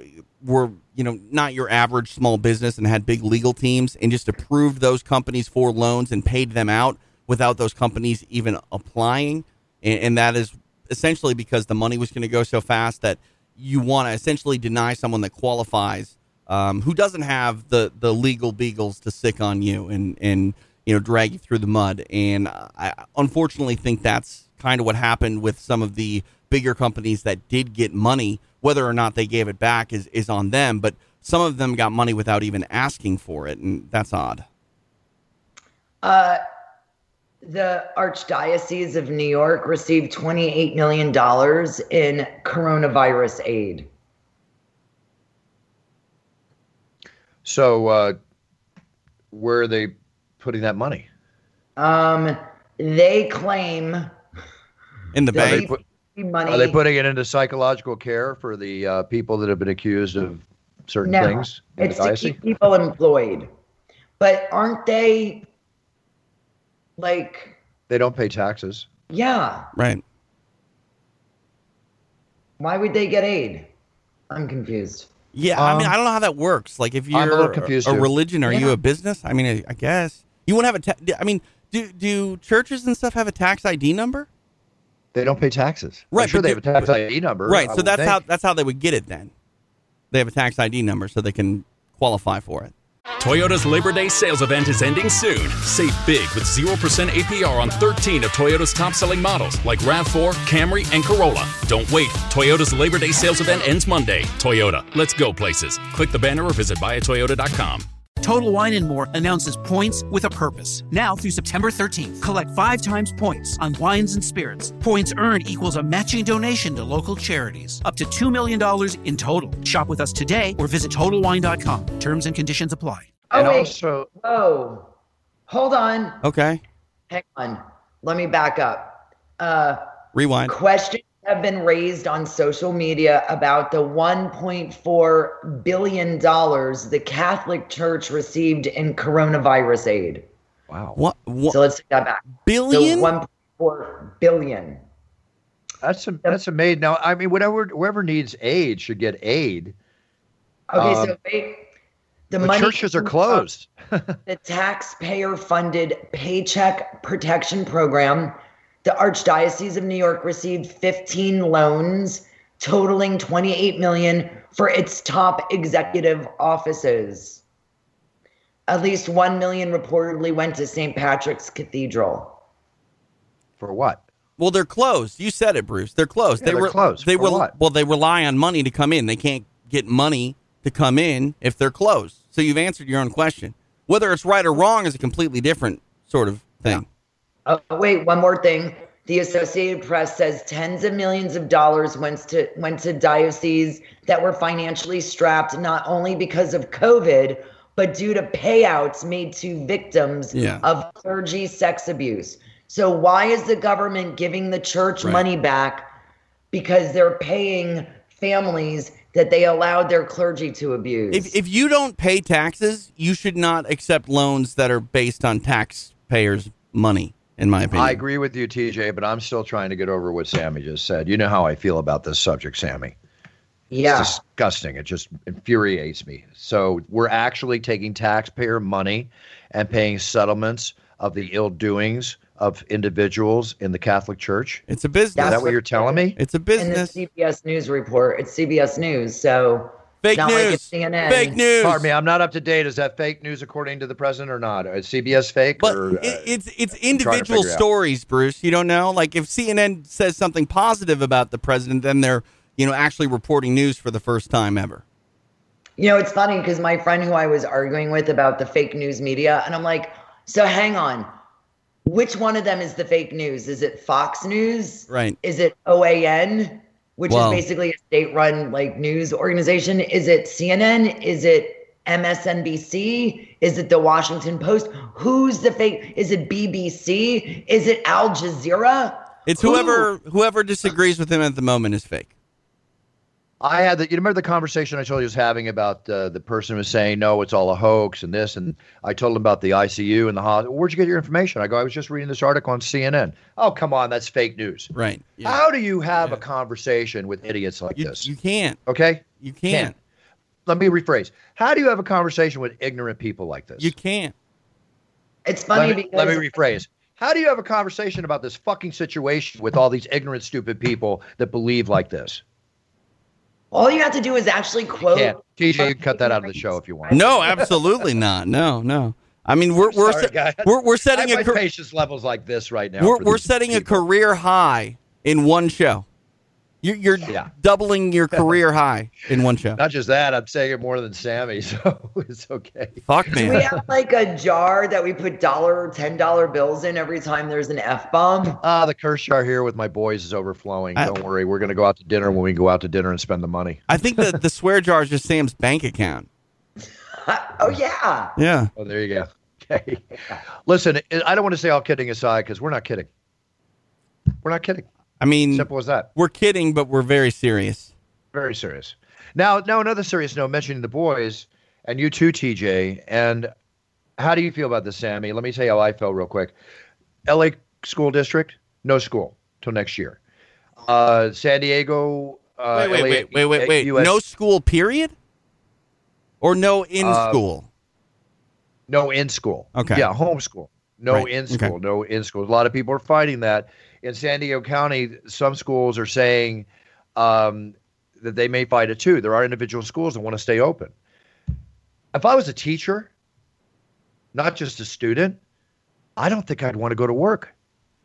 were you know not your average small business and had big legal teams and just approved those companies for loans and paid them out without those companies even applying. And, and that is essentially because the money was going to go so fast that you want to essentially deny someone that qualifies um, who doesn't have the the legal beagles to stick on you and and you know drag you through the mud. And I unfortunately think that's kind of what happened with some of the bigger companies that did get money whether or not they gave it back is is on them but some of them got money without even asking for it and that's odd Uh, the Archdiocese of New York received $28 million in coronavirus aid. So, uh, where are they putting that money? Um, they claim in the bank. They, they put, money. are they putting it into psychological care for the uh, people that have been accused of certain no, things? in it's to keep people employed. But aren't they like, They don't pay taxes. yeah, right why would they get aid? I'm confused. Yeah, I mean, Um, I don't know how that works. Like, if you're I'm a little confused a too. religion, are you a business? I mean, I, I guess you wouldn't have a. Ta- I mean, do do churches and stuff have a tax ID number? They don't pay taxes. I'm Right, sure but they have a tax ID number. Right. I So that's think. how that's how they would get it. Then they have a tax ID number, so they can qualify for it. Toyota's Labor Day sales event is ending soon. Save big with 0% APR on 13 of Toyota's top selling models like RAV4, Camry, and Corolla. Don't wait. Toyota's Labor Day sales event ends Monday. Toyota, let's go places. Click the banner or visit buyatoyota.com. Total Wine and More announces points with a purpose. Now through September 13th, collect five times points on wines and spirits. Points earned equals a matching donation to local charities. Up to $2 million in total. Shop with us today or visit TotalWine.com. Terms and conditions apply. Oh, And wait. also, Whoa. Hold on. Okay. Hang on. Let me back up. Uh, Rewind. questions have been raised on social media about the 1.4 billion dollars the Catholic Church received in coronavirus aid. wow, What? what So let's take that back. billion? So 1.4 billion. that's a, that's amazing. Now, I mean, whatever whoever needs aid should get aid. Okay, Um, so wait. The But money churches are closed. the taxpayer-funded Paycheck Protection Program. The Archdiocese of New York received 15 loans totaling 28 million for its top executive offices. At least 1 million reportedly went to St. Patrick's Cathedral. For what? Well, they're closed. You said it, Bruce. They're closed. Yeah, they they're were closed. They were what? well. They rely on money to come in. They can't get money to come in if they're closed. So you've answered your own question. Whether it's right or wrong is a completely different sort of thing. Oh, wait, one more thing. The Associated Press says tens of millions of dollars went to went to dioceses that were financially strapped not only because of COVID, but due to payouts made to victims Yeah. of clergy sex abuse. So why is the government giving the church Right. money back? Because they're paying families that they allowed their clergy to abuse. If, if you don't pay taxes, you should not accept loans that are based on taxpayers' money, in my opinion. I agree with you, TJ, but I'm still trying to get over what Sammy just said. You know how I feel about this subject, Sammy. Yeah. It's disgusting. It just infuriates me. So we're actually taking taxpayer money and paying settlements of the ill doings of individuals in the Catholic Church. It's a business. Is that what you're telling me? It's a business. In the CBS News report, it's CBS News, so Fake not news. Like it's CNN. Fake news. Pardon me, I'm not up to date. Is that fake news according to the president or not? Is CBS fake? But or, uh, it, it's it's trying to individual figure out. stories, Bruce. You don't know. Like if CNN says something positive about the president, then they're you know actually reporting news for the first time ever. You know, it's funny because my friend who I was arguing with about the fake news media, and I'm like, so hang on. Which one of them is the fake news? Is it Fox News? Right. Is it OAN, which Well- is basically a state-run like news organization? Is it CNN? Is it MSNBC? Is it the Washington Post? Who's the fake? Is it BBC? Is it Al Jazeera? It's Who? whoever whoever disagrees with him at the moment is fake. I had the, you remember the conversation I told you I was having about uh, the person was saying, no, it's all a hoax and this. And I told him about the ICU and the hospital. Where'd you get your information? I go, I was just reading this article on CNN. Oh, come on. That's fake news. Right. How do you have a conversation with idiots like this? You can't. Okay? You can't. Let me rephrase. How do you have a conversation with ignorant people like this? You can't. It's funny let me, because let me rephrase. How do you have a conversation about this fucking situation with all these ignorant, stupid people that believe like this? All you have to do is actually quote. Yeah, TJ, you can cut that out of the show if you want. No, absolutely not. No, no. I mean, we're we're Sorry, se- we're, we're I setting have a my car- patience levels like this right now. we're we're these setting a career high in one show. You're, you're Yeah. doubling your career high in one show. Not just that, I'm saying it more than Sammy, *laughs* so it's okay. Fuck me. Do we have like a jar that we put dollar or ten dollar bills in every time there's an f bomb? Ah, the curse jar here with my boys is overflowing. I- Don't worry, we're going to go out to dinner when we go out to dinner and spend the money. I think that the swear jar is just Sam's bank account. *laughs* Oh yeah. Yeah. Oh, there you go. Okay. Listen, I don't want to say all kidding aside because we're not kidding. We're not kidding. I mean, Simple as that. we're kidding, but we're very serious. Very serious. Now, now another serious note, mentioning the boys and you too, TJ. And how do you feel about this, Sammy? Let me tell you how I felt real quick. LA school district, no school till next year. Uh, San Diego. Uh, wait, wait, LA wait, wait, wait, wait. No school, period? Or no in Uh, school? No in school. Okay. Yeah, homeschool. No Right. in Okay. school. No in school. A lot of people are fighting that. In San Diego County, some schools are saying um, that they may fight it too. There are individual schools that want to stay open. If I was a teacher, not just a student, I don't think I'd want to go to work.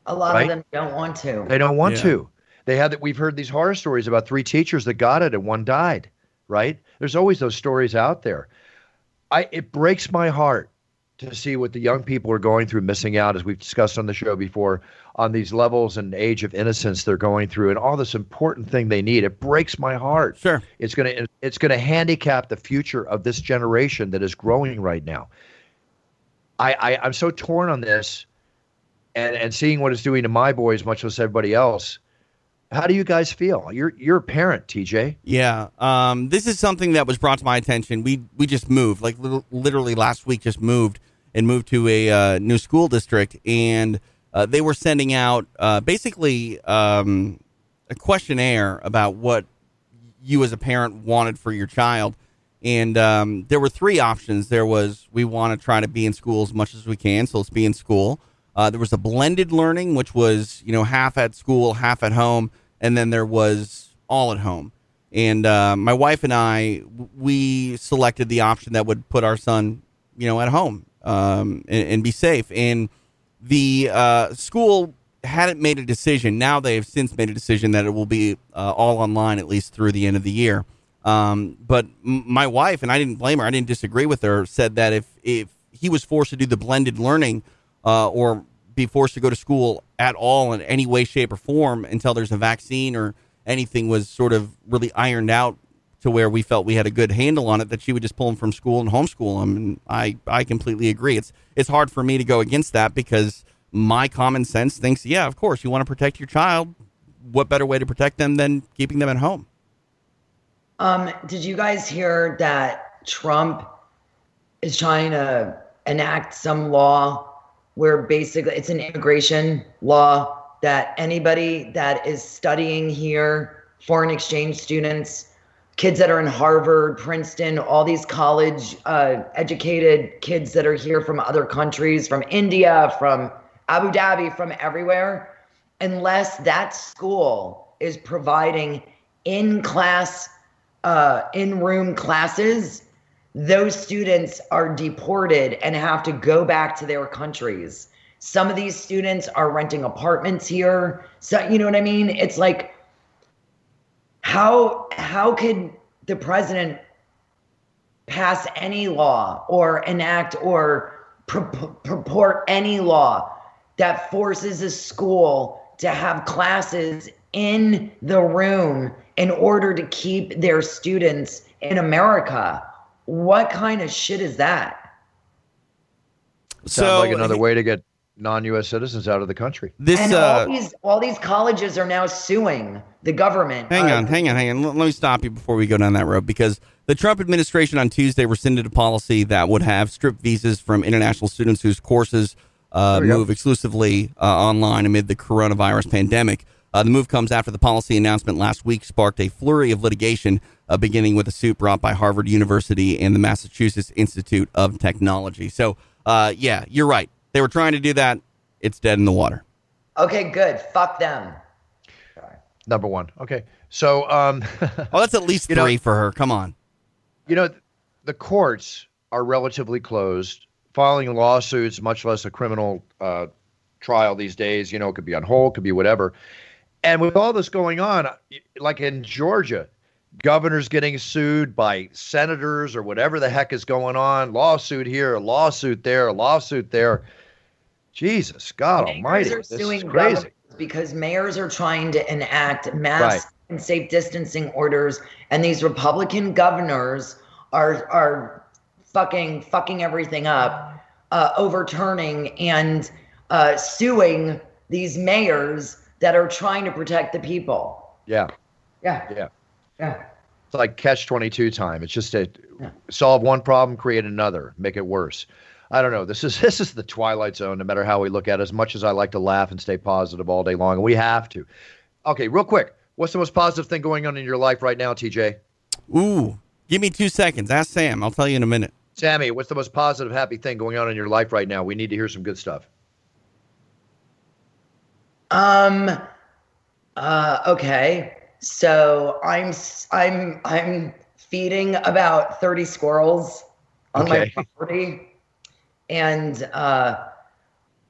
A lot Right? of them don't want to. They don't want Yeah. to. They had that. We've heard these horror stories about three teachers that got it and one died. Right? There's always those stories out there. I it breaks my heart to see what the young people are going through, missing out, as we've discussed on the show before, on these levels and age of innocence they're going through, and all this important thing they need. It breaks my heart. Sure. It's gonna it's gonna handicap the future of this generation that is growing right now. I, I I'm so torn on this, and and seeing what it's doing to my boys, much less everybody else. How do you guys feel? You're you're a parent, TJ. Yeah. Um, this is something that was brought to my attention. We we just moved, like li- literally last week, just moved and moved to a uh, new school district, and uh, they were sending out uh, basically um, a questionnaire about what you as a parent wanted for your child. And um, there were three options. There was we want to try to be in school as much as we can, so let's be in school. Uh, there was a blended learning, which was you know half at school, half at home, and then there was all at home. And uh, my wife and I, we selected the option that would put our son, you know, at home um, and, and be safe. And the uh, school hadn't made a decision. Now they have since made a decision that it will be uh, all online at least through the end of the year. Um, but m- my wife and I didn't blame her. I didn't disagree with her. Said that if if he was forced to do the blended learning uh, or be forced to go to school at all in any way, shape, or form until there's a vaccine or anything was sort of really ironed out to where we felt we had a good handle on it, that she would just pull him from school and homeschool him. And I, I completely agree. It's it's hard for me to go against that because my common sense thinks, yeah, of course, you want to protect your child. What better way to protect them than keeping them at home? Um, did you guys hear that Trump is trying to enact some law where basically it's an immigration law that anybody that is studying here, foreign exchange students, kids that are in Harvard, Princeton, all these college uh, educated kids that are here from other countries, from India, from Abu Dhabi, from everywhere, unless that school is providing in class, uh, in room classes, those students are deported and have to go back to their countries. Some of these students are renting apartments here. So, you know what I mean? It's like, how how could the president pass any law or enact or purport any law that forces a school to have classes in the room in order to keep their students in America? What kind of shit is that? Sounds So- like another way to get non-U.S. citizens out of the country. This and uh, all these all these colleges are now suing the government. Hang Uh, on, hang on, hang on. Let, let me stop you before we go down that road because the Trump administration on Tuesday rescinded a policy that would have stripped visas from international students whose courses uh, There we go. move exclusively uh, online amid the coronavirus pandemic. Uh, the move comes after the policy announcement last week sparked a flurry of litigation, uh, beginning with a suit brought by Harvard University and the Massachusetts Institute of Technology. So, uh, yeah, you're right. They were trying to do that. It's dead in the water. Okay, good. Fuck them. Number one. Okay. So, um, *laughs* Oh, that's at least *laughs* You know- three for her. Come on. you know, the courts are relatively closed. Filing lawsuits, much less a criminal uh, trial these days, you know, it could be on hold, could be whatever. And with all this going on, like in Georgia, governors getting sued by senators or whatever the heck is going on, lawsuit here, lawsuit there, lawsuit there. Jesus, God Almighty, Mayors are this is crazy. because mayors are trying to enact mass Right. and safe distancing orders, and these Republican governors are are fucking fucking everything up, uh, overturning and uh, suing these mayors that are trying to protect the people. Yeah, Yeah, yeah. yeah. It's like catch 22 time. It's just a solve one problem, create another, make it worse. I don't know. This is *laughs* this is the twilight zone no matter how we look at it. As much as I like to laugh and stay positive all day long, and we have to. Okay, real quick. What's the most positive thing going on in your life right now, TJ? Ooh, give me two seconds. Ask Sam. I'll tell you in a minute. Sammy, what's the most positive, happy thing going on in your life right now? We need to hear some good stuff. Um. Uh. Okay. So I'm s- I'm I'm feeding about thirty squirrels on Okay. my property, and uh,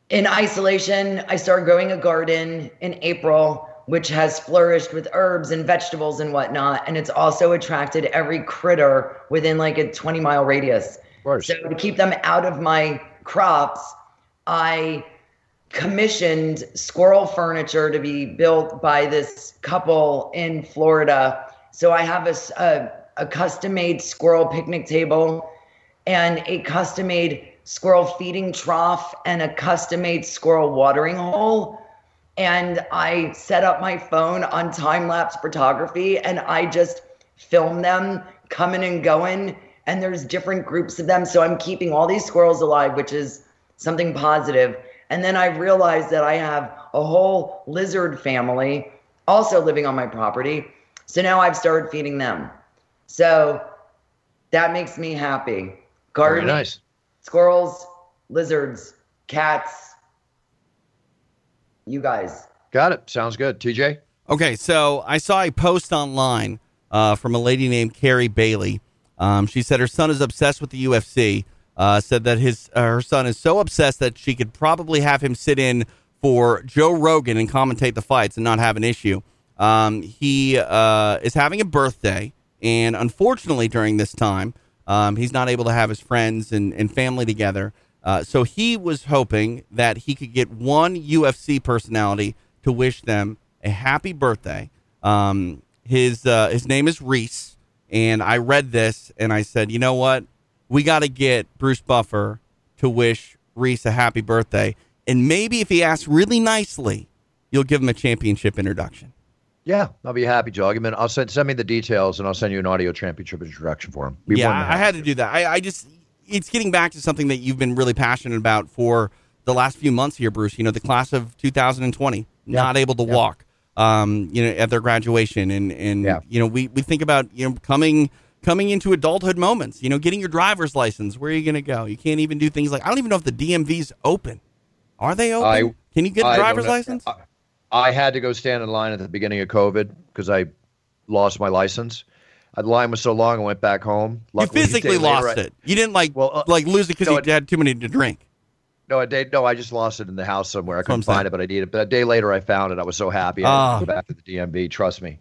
in isolation, I started growing a garden in April, which has flourished with herbs and vegetables and whatnot, and it's also attracted every critter within like a twenty mile radius. So to keep them out of my crops, I commissioned squirrel furniture to be built by this couple in Florida. So I have a a custom made squirrel picnic table and a custom made squirrel feeding trough and a custom made squirrel watering hole. And I set up my phone on time lapse photography and I just film them coming and going. And there's different groups of them. So I'm keeping all these squirrels alive, which is something positive. And then I realized that I have a whole lizard family also living on my property. So now I've started feeding them. So that makes me happy. Gardening, Very nice. Squirrels, lizards, cats, you guys. Got it. Sounds good. TJ? Okay, so I saw a post online uh, from a lady named Carrie Bailey. Um, she said her son is obsessed with the UFC. Uh, said that his uh, her son is so obsessed that she could probably have him sit in for Joe Rogan and commentate the fights and not have an issue. Um, he uh, is having a birthday, and unfortunately, during this time, um, he's not able to have his friends and, and family together. Uh, so he was hoping that he could get one UFC personality to wish them a happy birthday. Um, his uh, his name is Reese, and I read this and I said, you know what, we got to get Bruce Buffer to wish Reese a happy birthday, and maybe if he asks really nicely, you'll give him a championship introduction. Yeah, I'll be happy, Joe. I'll, give him an- I'll send send me the details, and I'll send you an audio championship introduction for him. Be yeah, I, I had to do that. I, I just it's getting back to something that you've been really passionate about for the last few months here, Bruce. You know, the class of 2020 not able to walk, um, you know, at their graduation, and and you know, we we think about you know coming coming into adulthood moments. You know, getting your driver's license. Where are you going to go? You can't even do things like I don't even know if the DMV's open. Are they open? I- Can you get a I driver's license? I, I had to go stand in line at the beginning of COVID because I lost my license. Uh, The line was so long, I went back home. you Luckily, day physically later, lost I- it. You didn't like uh, like lose it because no, you had too many to drink. No, a day. No, I just lost it in the house somewhere. I couldn't find it, but I needed it. But a day later, I found it. I was so happy. I Ah. had to go back to the DMV. Trust me,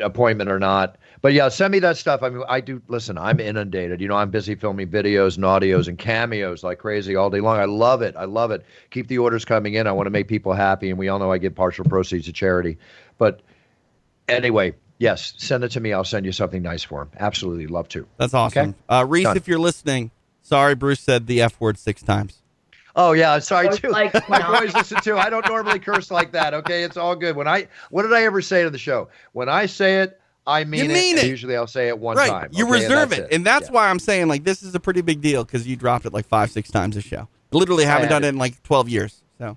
appointment or not. But yeah, send me that stuff. I mean, I do. Listen, I'm inundated. You know, I'm busy filming videos and audios and cameos like crazy all day long. I love it. I love it. Keep the orders coming in. I want to make people happy, and we all know I give partial proceeds to charity. But anyway, yes, send it to me. I'll send you something nice for him. Absolutely, love to. That's awesome. Okay? Uh, Reese, Done. if you're listening, sorry, Bruce said the F word six times. Oh yeah, sorry too. like *laughs* My not- boys listen too. I don't normally curse like that. Okay, it's all good. When I what did I ever say to the show? When I say it, I mean, You mean and it. Usually I'll say it one right. time. You okay, reserve that's it. And that's Yeah. why I'm saying, like, this is a pretty big deal because you dropped it like five, six times a show. Literally haven't done it. it in like 12 years. So,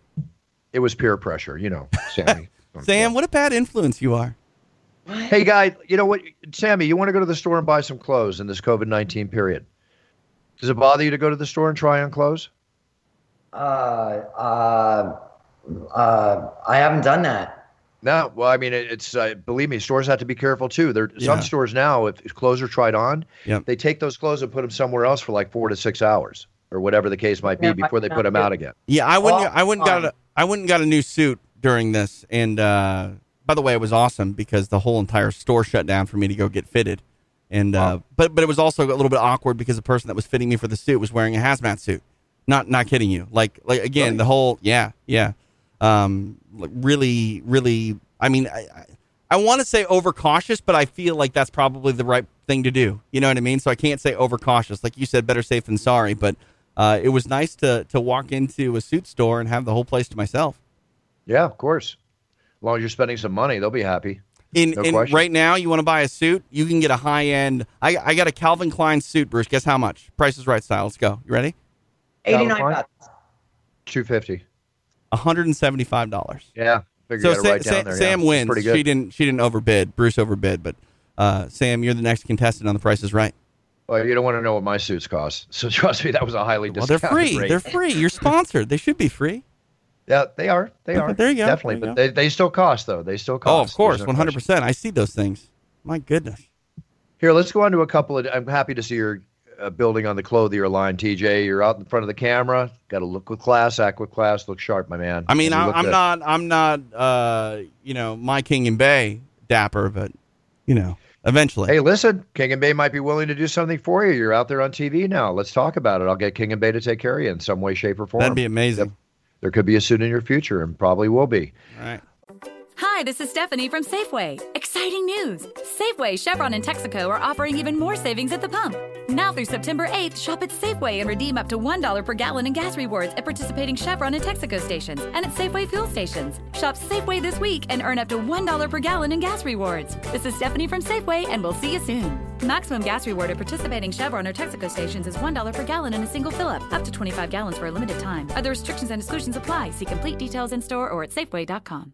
it was peer pressure, you know, Sammy. *laughs* Sam, what a bad influence you are. hey guy, you know what, Sammy? You want to go to the store and buy some clothes in this COVID nineteen period? Does it bother you to go to the store and try on clothes? Uh, uh, uh, I haven't done that. No, well, I mean, it, it's uh, believe me, stores have to be careful too. There, Yeah. some stores now, if, if clothes are tried on, Yep. they take those clothes and put them somewhere else for like four to six hours or whatever the case might be Yeah, before they put them out again. Yeah, I wouldn't. Oh, I wouldn't got fine. a. I wouldn't got a new suit during this. And uh, by the way, it was awesome because the whole entire store shut down for me to go get fitted. And uh, but but it was also a little bit awkward because the person that was fitting me for the suit was wearing a hazmat suit. Not not kidding you. Like like again, the whole yeah yeah, um, really really. I mean, I I, I want to say overcautious, but I feel like that's probably the right thing to do. You know what I mean? So I can't say overcautious. Like you said, better safe than sorry. But uh, it was nice to to walk into a suit store and have the whole place to myself. Yeah, of course. As long as you're spending some money, they'll be happy. In, No in right now, you want to buy a suit, you can get a high end. I, I got a Calvin Klein suit, Bruce. Guess how much? Price is right style. Let's go. You ready? Eighty Calvin nine Klein? bucks. Two fifty. One hundred and seventy five dollars. Yeah. Figure So you gotta Sa- write down Sa- there. Sam It's wins. She didn't. She didn't overbid. Bruce overbid, but uh, Sam, you're the next contestant on The Price is Right. Well, you don't want to know what my suits cost. So trust me, that was a highly Well, they're free. rate. They're free. You're sponsored. They should be free. Yeah, they are. They are. there you go. Definitely, you but they, they still cost though. They still cost. Oh, of course, one hundred percent. I see those things. My goodness. Here, let's go on to a couple of. I'm happy to see you're uh, building on the clothier line, TJ. You're out in front of the camera. Got to look with class, act with class, look sharp, my man. I mean, I, I'm good. not. I'm not. Uh, you know, my King and Bay dapper, but you know, eventually. Hey, listen, King and Bay might be willing to do something for you. You're out there on TV now. Let's talk about it. I'll get King and Bay to take care of you in some way, shape, or form. That'd be amazing. There could be a suit in your future, and probably will be. All right. Hi, this is Stephanie from Safeway. Exciting news! Safeway, Chevron, and Texaco are offering even more savings at the pump. Now through September 8th, shop at Safeway and redeem up to $1 per gallon in gas rewards at participating Chevron and Texaco stations and at Safeway fuel stations. Shop Safeway this week and earn up to $1 per gallon in gas rewards. This is Stephanie from Safeway, and we'll see you soon. Maximum gas reward at participating Chevron or Texaco stations is $1 per gallon in a single fill up, up to 25 gallons for a limited time. Other restrictions and exclusions apply. See complete details in store or at Safeway.com.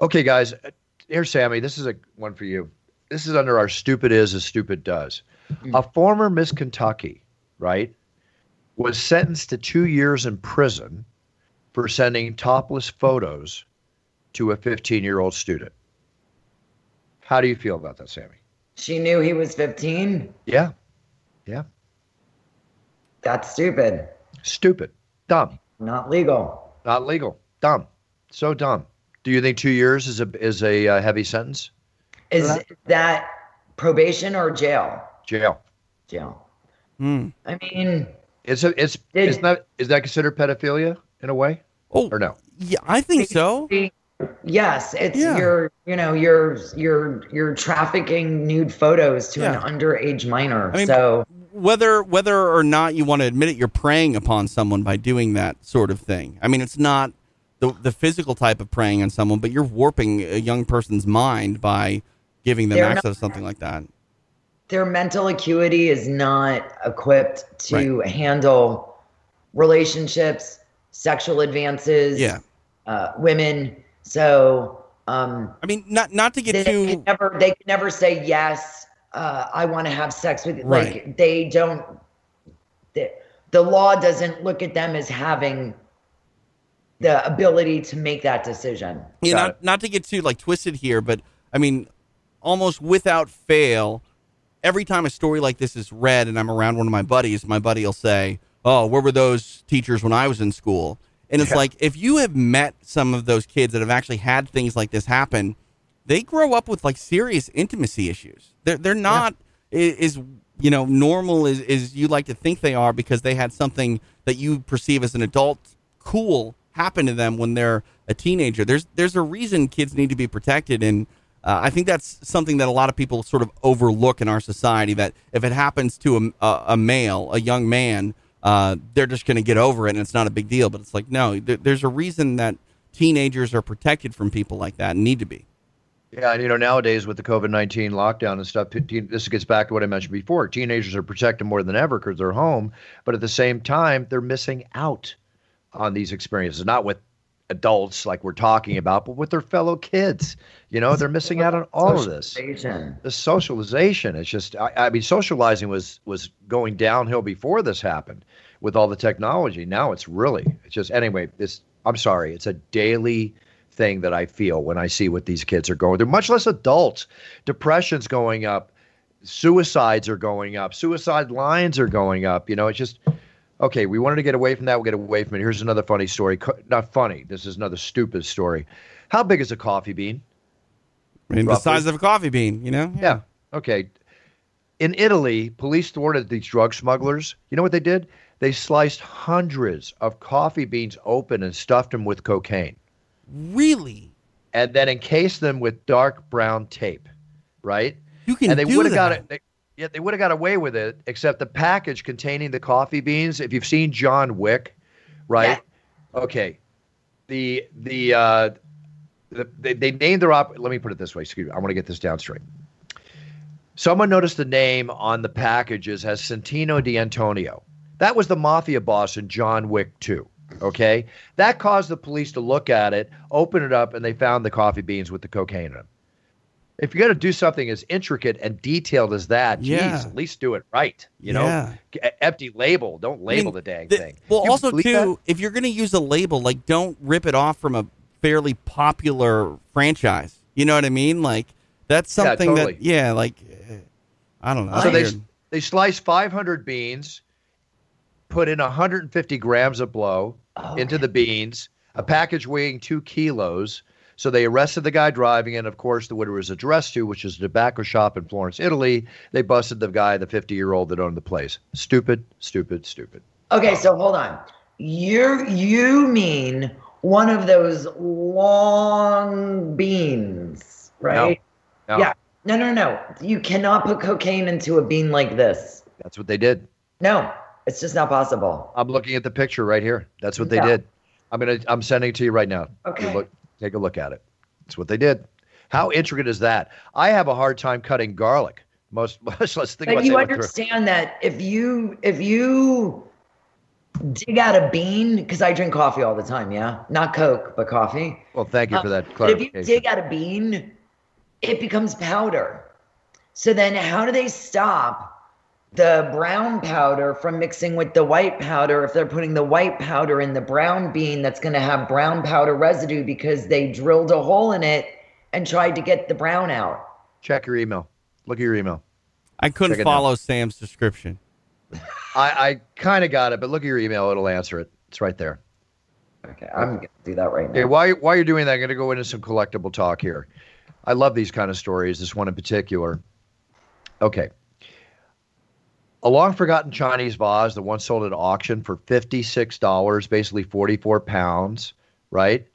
Okay, guys. Here, Sammy. This is a one for you. This is under our stupid is as stupid does. Mm. A former Miss Kentucky, right, was sentenced to two years in prison for sending topless photos to a 15 year old student. How do you feel about that, Sammy? She knew he was 15? Yeah. Yeah. That's stupid. Stupid. Dumb. Not legal. Not legal. Dumb. So dumb. Do you think two years is a is a uh, heavy sentence? Is that probation or jail? Jail. Jail. Hmm. I mean, It's a it's Did- is that is that considered pedophilia in a way? Oh, or no? Yeah, I think so. yes, it's Yeah. you're you know you're you're you're trafficking nude photos to Yeah. an underage minor. I mean, so whether whether or not you want to admit it, you're preying upon someone by doing that sort of thing. I mean, it's not the the physical type of preying on someone, but you're warping a young person's mind by giving them They're access not- to something like that. their mental acuity is not equipped to handle relationships, sexual advances, Yeah. uh, women. So, um, I mean, not not to get they too can never they can never say yes. Uh, I want to have sex with you. Right. Like they don't. The, the law doesn't look at them as having the ability to make that decision. Yeah, not, not to get too like twisted here, but I mean, almost without fail, every time a story like this is read and I'm around one of my buddies, my buddy will say, "Oh, where were those teachers when I was in school?" And it's Yeah. like if you have met some of those kids that have actually had things like this happen, they grow up with like serious intimacy issues. They're they're not i is you know normal as, as you like to think they are because they had something that you perceive as an adult cool happen to them when they're a teenager. There's there's a reason kids need to be protected, and uh, I think that's something that a lot of people sort of overlook in our society. That if it happens to a, a, a male, a young man, uh, they're just going to get over it, and it's not a big deal. But it's like no, there, there's a reason that teenagers are protected from people like that and need to be. Yeah, and you know nowadays with the COVID nineteen lockdown and stuff, this gets back to what I mentioned before. Teenagers are protected more than ever because they're home, but at the same time, they're missing out on these experiences. Not with adults like we're talking about, but with their fellow kids. You know, they're missing out on all of this. The socialization. It's just, I, I mean, socializing was was going downhill before this happened with all the technology. Now it's really, it's just anyway. This, I'm sorry, it's a daily thing that I feel when I see what these kids are going through, much less adults. Depression's going up, suicides are going up, suicide lines are going up. You know, it's just okay. We wanted to get away from that. We'll get away from it. Here's another funny story. Co- Not funny. This is another stupid story. How big is a coffee bean? I mean, the size of a coffee bean, you know? Yeah. Okay. In Italy, police thwarted these drug smugglers. You know what they did? They sliced hundreds of coffee beans open and stuffed them with cocaine. Really? And then encased them with dark brown tape, right? You can and they do would have got it. They, yeah, they would have got away with it, except the package containing the coffee beans. If you've seen John Wick, right? Okay. The the uh, the, they, they named their op. Let me put it this way. Excuse me. I want to get this down straight. Someone noticed the name on the packages as Santino D'Antonio. That was the mafia boss in John Wick 2. Okay. That caused the police to look at it, open it up, and they found the coffee beans with the cocaine in them. If you're going to do something as intricate and detailed as that, Yeah. geez, at least do it right. You know, Yeah. G- empty label. Don't label the dang thing. Well, You also believe too, if you're going to use a label, like don't rip it off from a fairly popular franchise. You know what I mean? Like that's Yeah, something totally. that yeah, like eh, I don't know. So they they slice 500 beans, put in 150 grams of blow into the beans, a package weighing two kilos. So they arrested the guy driving it. Of course, the what it was addressed to, which is a tobacco shop in Florence, Italy. They busted the guy, the 50 year old that owned the place. Stupid, stupid, stupid. Okay, so hold on. You you mean one of those long beans, right? No. Yeah. No, no, no. You cannot put cocaine into a bean like this. That's what they did. No, it's just not possible. I'm looking at the picture right here. That's what they Yeah. did. I'm gonna I'm sending it to you right now. Okay. Look, take a look at it. That's what they did. How intricate is that? I have a hard time cutting garlic. Most *laughs* let's let's think But about you they went through- understand that if you if you dig out a bean, because I drink coffee all the time, yeah, not Coke, but coffee. Well, thank you for that um, But if you dig out a bean, it becomes powder. So then, how do they stop the brown powder from mixing with the white powder if they're putting the white powder in the brown bean that's going to have brown powder residue because they drilled a hole in it and tried to get the brown out? Check your email. Look at your email. I couldn't Check follow Sam's description. *laughs* I, I kind of got it, but look at your email. It'll answer it. It's right there. Okay, I'm gonna do that right Okay, now. while, while you're doing that, I'm going to go into some collectible talk here. I love these kind of stories, this one in particular. Okay. A long forgotten Chinese vase that once sold at auction for $56, basically 44 pounds, right?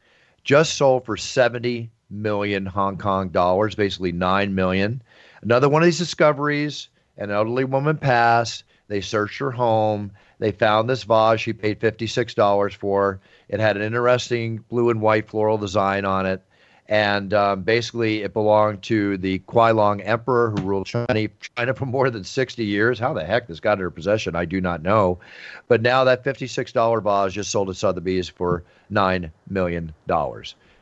Just sold for 70 million Hong Kong dollars, basically 9 million. Another one of these discoveries an elderly woman passed. They searched her home. They found this vase she paid $56 for. It had an interesting blue and white floral design on it. And um, basically, it belonged to the Qianlong Emperor who ruled China, China for more than 60 years. How the heck this got in her possession, I do not know. But now that $56 vase just sold at Sotheby's for $9 million.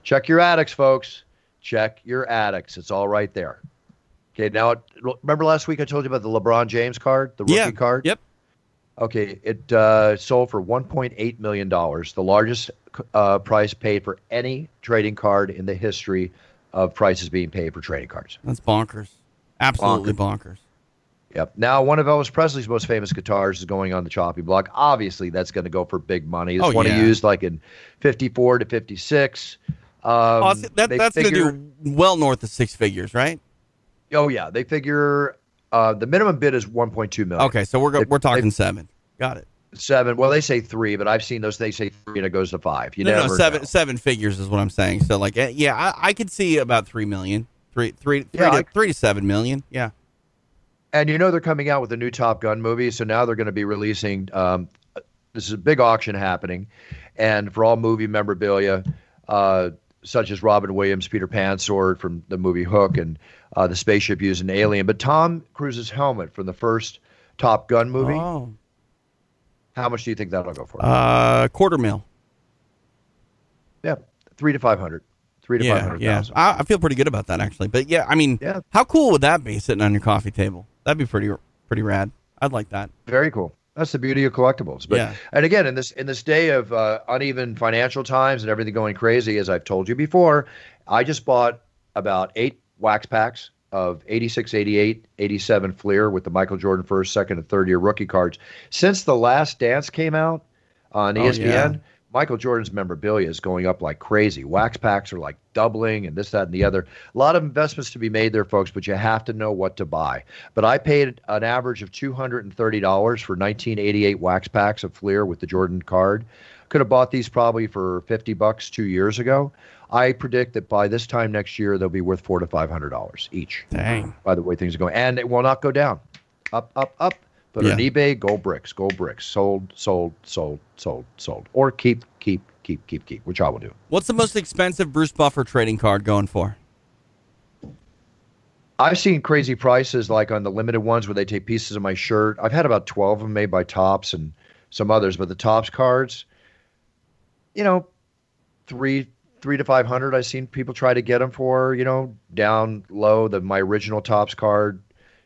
Check your attics, folks. Check your attics. It's all right there. Okay, now remember last week I told you about the LeBron James card, the rookie Yeah. card? Yep. Okay, it uh, sold for 1.8 million dollars, the largest uh, price paid for any trading card in the history of prices being paid for trading cards. That's bonkers. Absolutely bonkers. Yep. Now, one of Elvis Presley's most famous guitars is going on the chopping block. Obviously, that's going to go for big money. This Oh, one yeah. he used like in 54 to 56. Um, Oh, that, that's going to do well north of six figures, right? Oh yeah, they figure uh, the minimum bid is 1.2 million. Okay, so we're go- They- we're talking they- seven. Got it. seven. Well, they say three, but I've seen those. They say three and it goes to five. You no, never no, seven know. seven figures is what I'm saying. So like, eh, yeah, I, I could see about three million, three three three Yeah, to, I- three to seven million. Yeah. And you know they're coming out with a new Top Gun movie, so now they're going to be releasing. Um, this is a big auction happening, and for all movie memorabilia, uh, such as Robin Williams' Peter Pan sword from the movie Hook, and uh, the spaceship used in Alien, but Tom Cruise's helmet from the first Top Gun movie. Oh. How much do you think that'll go for? Uh, quarter mil. yeah, three to five hundred. Three to five Yeah, hundred yeah. I, I feel pretty good about that actually. But yeah, I mean, Yeah. how cool would that be sitting on your coffee table? That'd be pretty pretty rad. I'd like that. Very cool. That's the beauty of collectibles. But Yeah. and again, in this in this day of uh, uneven financial times and everything going crazy, as I've told you before, I just bought about eight wax packs of 86, 88, 87 Fleer with the Michael Jordan first, second, and third year rookie cards. Since the last dance came out on oh, E Oh, ESPN, yeah. Michael Jordan's memorabilia is going up like crazy. Wax packs are like doubling and this, that, and the other. A lot of investments to be made there, folks, but you have to know what to buy. But I paid an average of $230 for 1988 wax packs of Fleer with the Jordan card. Could have bought these probably for 50 bucks two years ago. I predict that by this time next year, they'll be worth four to $500 each. Dang. By the way things are going. And it will not go down. Up, up, up. But on eBay, gold bricks, gold bricks. Sold, sold, sold, sold, sold. Or keep, keep, keep, keep, keep, which I will do. What's the most expensive Bruce Buffer trading card going for? I've seen crazy prices like on the limited ones where they take pieces of my shirt. I've had about 12 of them made by Topps and some others, but the Topps cards, you know, three three to 500 I've seen people try to get them for, you know, down low. The my original Topps card,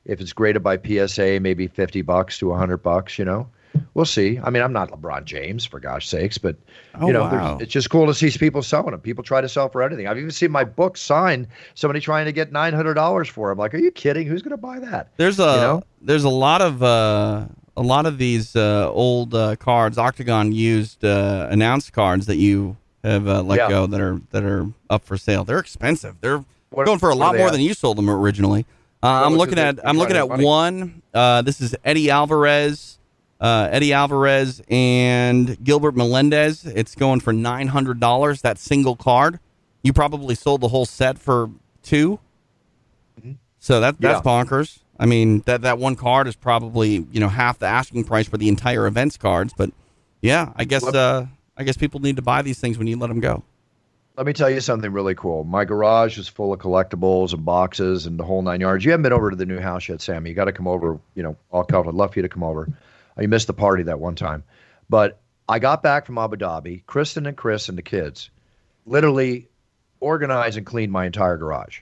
if it's graded by PSA, maybe 50 bucks to 100 bucks, you know. We'll see. I mean, I'm not LeBron James for gosh sakes, but Oh, you know, wow. it's just cool to see people selling them. People try to sell for anything. I've even seen my book signed. Somebody trying to get nine hundred dollars for. I'm like, are you kidding? Who's going to buy that? There's a You know? there's a lot of uh, a lot of these uh, old uh, cards, Octagon used uh, announced cards that you have uh, let Yeah. go that are that are up for sale. They're expensive. They're What- going for a lot more at? than you sold them originally. Uh, I'm looking at? I'm looking at money? one. Uh, this is Eddie Alvarez. Uh, Eddie Alvarez and Gilbert Melendez. It's going for nine hundred dollars. That single card. You probably sold the whole set for 2 So that that's Mm-hmm. Yeah. bonkers. I mean that that one card is probably you know half the asking price for the entire events cards. But yeah, I guess uh, I guess people need to buy these things when you let them go. Let me tell you something really cool. My garage is full of collectibles and boxes and the whole nine yards. You haven't been over to the new house yet, Sammy. You got to come over. You know, I'll come. I'd love for you to come over. Uh, You missed the party that one time, but I got back from Abu Dhabi. Kristen and Chris and the kids literally organized and cleaned my entire garage.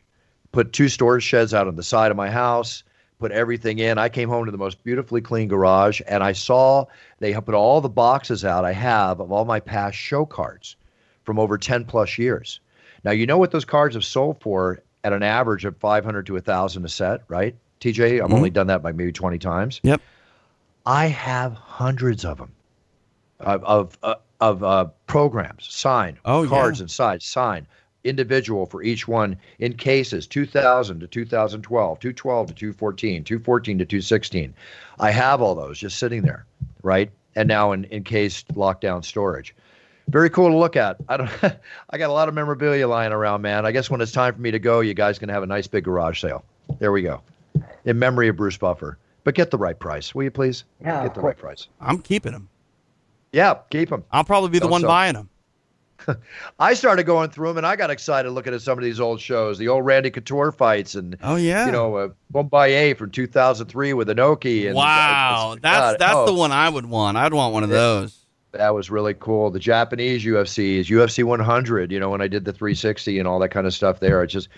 Put two storage sheds out on the side of my house. Put everything in. I came home to the most beautifully clean garage, and I saw they put all the boxes out I have of all my past show cards from over 10 plus years. Now, you know what those cards have sold for at an average of 500 to 1,000 a set, right? TJ, I've Mhm. only done that by maybe 20 times. Yep. I have hundreds of them of, of, uh, of uh, programs, signed, Oh, cards yeah. inside, signed, individual for each one in cases 2000 to 2012, 212 to 214, 214 to 216. I have all those just sitting there, right? And now in in case lockdown storage. Very cool to look at. I don't. *laughs* I got a lot of memorabilia lying around, man. I guess when it's time for me to go, you guys can have a nice big garage sale. There we go, in memory of Bruce Buffer. But get the right price, will you please? Yeah, get the right price. I'm keeping them. Yeah, keep them. I'll probably be the Hope one so. buying them. I started going through them, and I got excited looking at some of these old shows, the old Randy Couture fights, and Oh yeah. you know, uh, Bom-Ba-Ye from 2003 with Inoki. And wow, uh, that's God, that's oh, the one I would want. I'd want one of Yeah. those. That was really cool. The Japanese UFCs, UFC 100. You know, when I did the 360 and all that kind of stuff there, it's just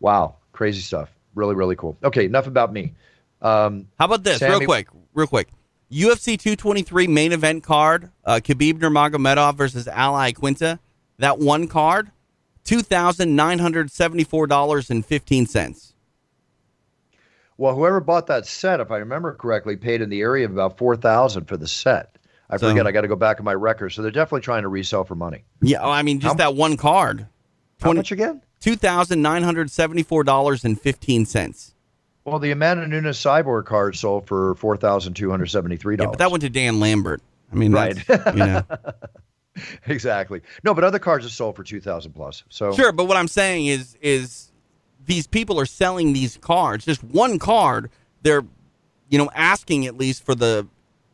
wow, crazy stuff. Really, really cool. Okay, enough about me. Um, How about this, real quick, real quick? UFC 223 main event card: uh, Khabib Nurmagomedov versus Al Iaquinta. That one card, two thousand nine hundred seventy-four dollars and fifteen cents. Well, whoever bought that set, if I remember correctly, paid in the area of about four thousand for the set. I So- forget. I got to go back in my records. So they're definitely trying to resell for money. Yeah, I mean just How- that one card. How much again? Two thousand nine hundred seventy-four dollars and fifteen cents. Well, the Amanda Nunes Cyborg card sold for four thousand two hundred seventy-three Yeah, dollars. but that went to Dan Lambert. I mean, Right. that's, you know. *laughs* *laughs* exactly. No, but other cards are sold for two thousand plus. So Sure, but what I'm saying is is these people are selling these cards, just one card. They're, you know, asking at least for the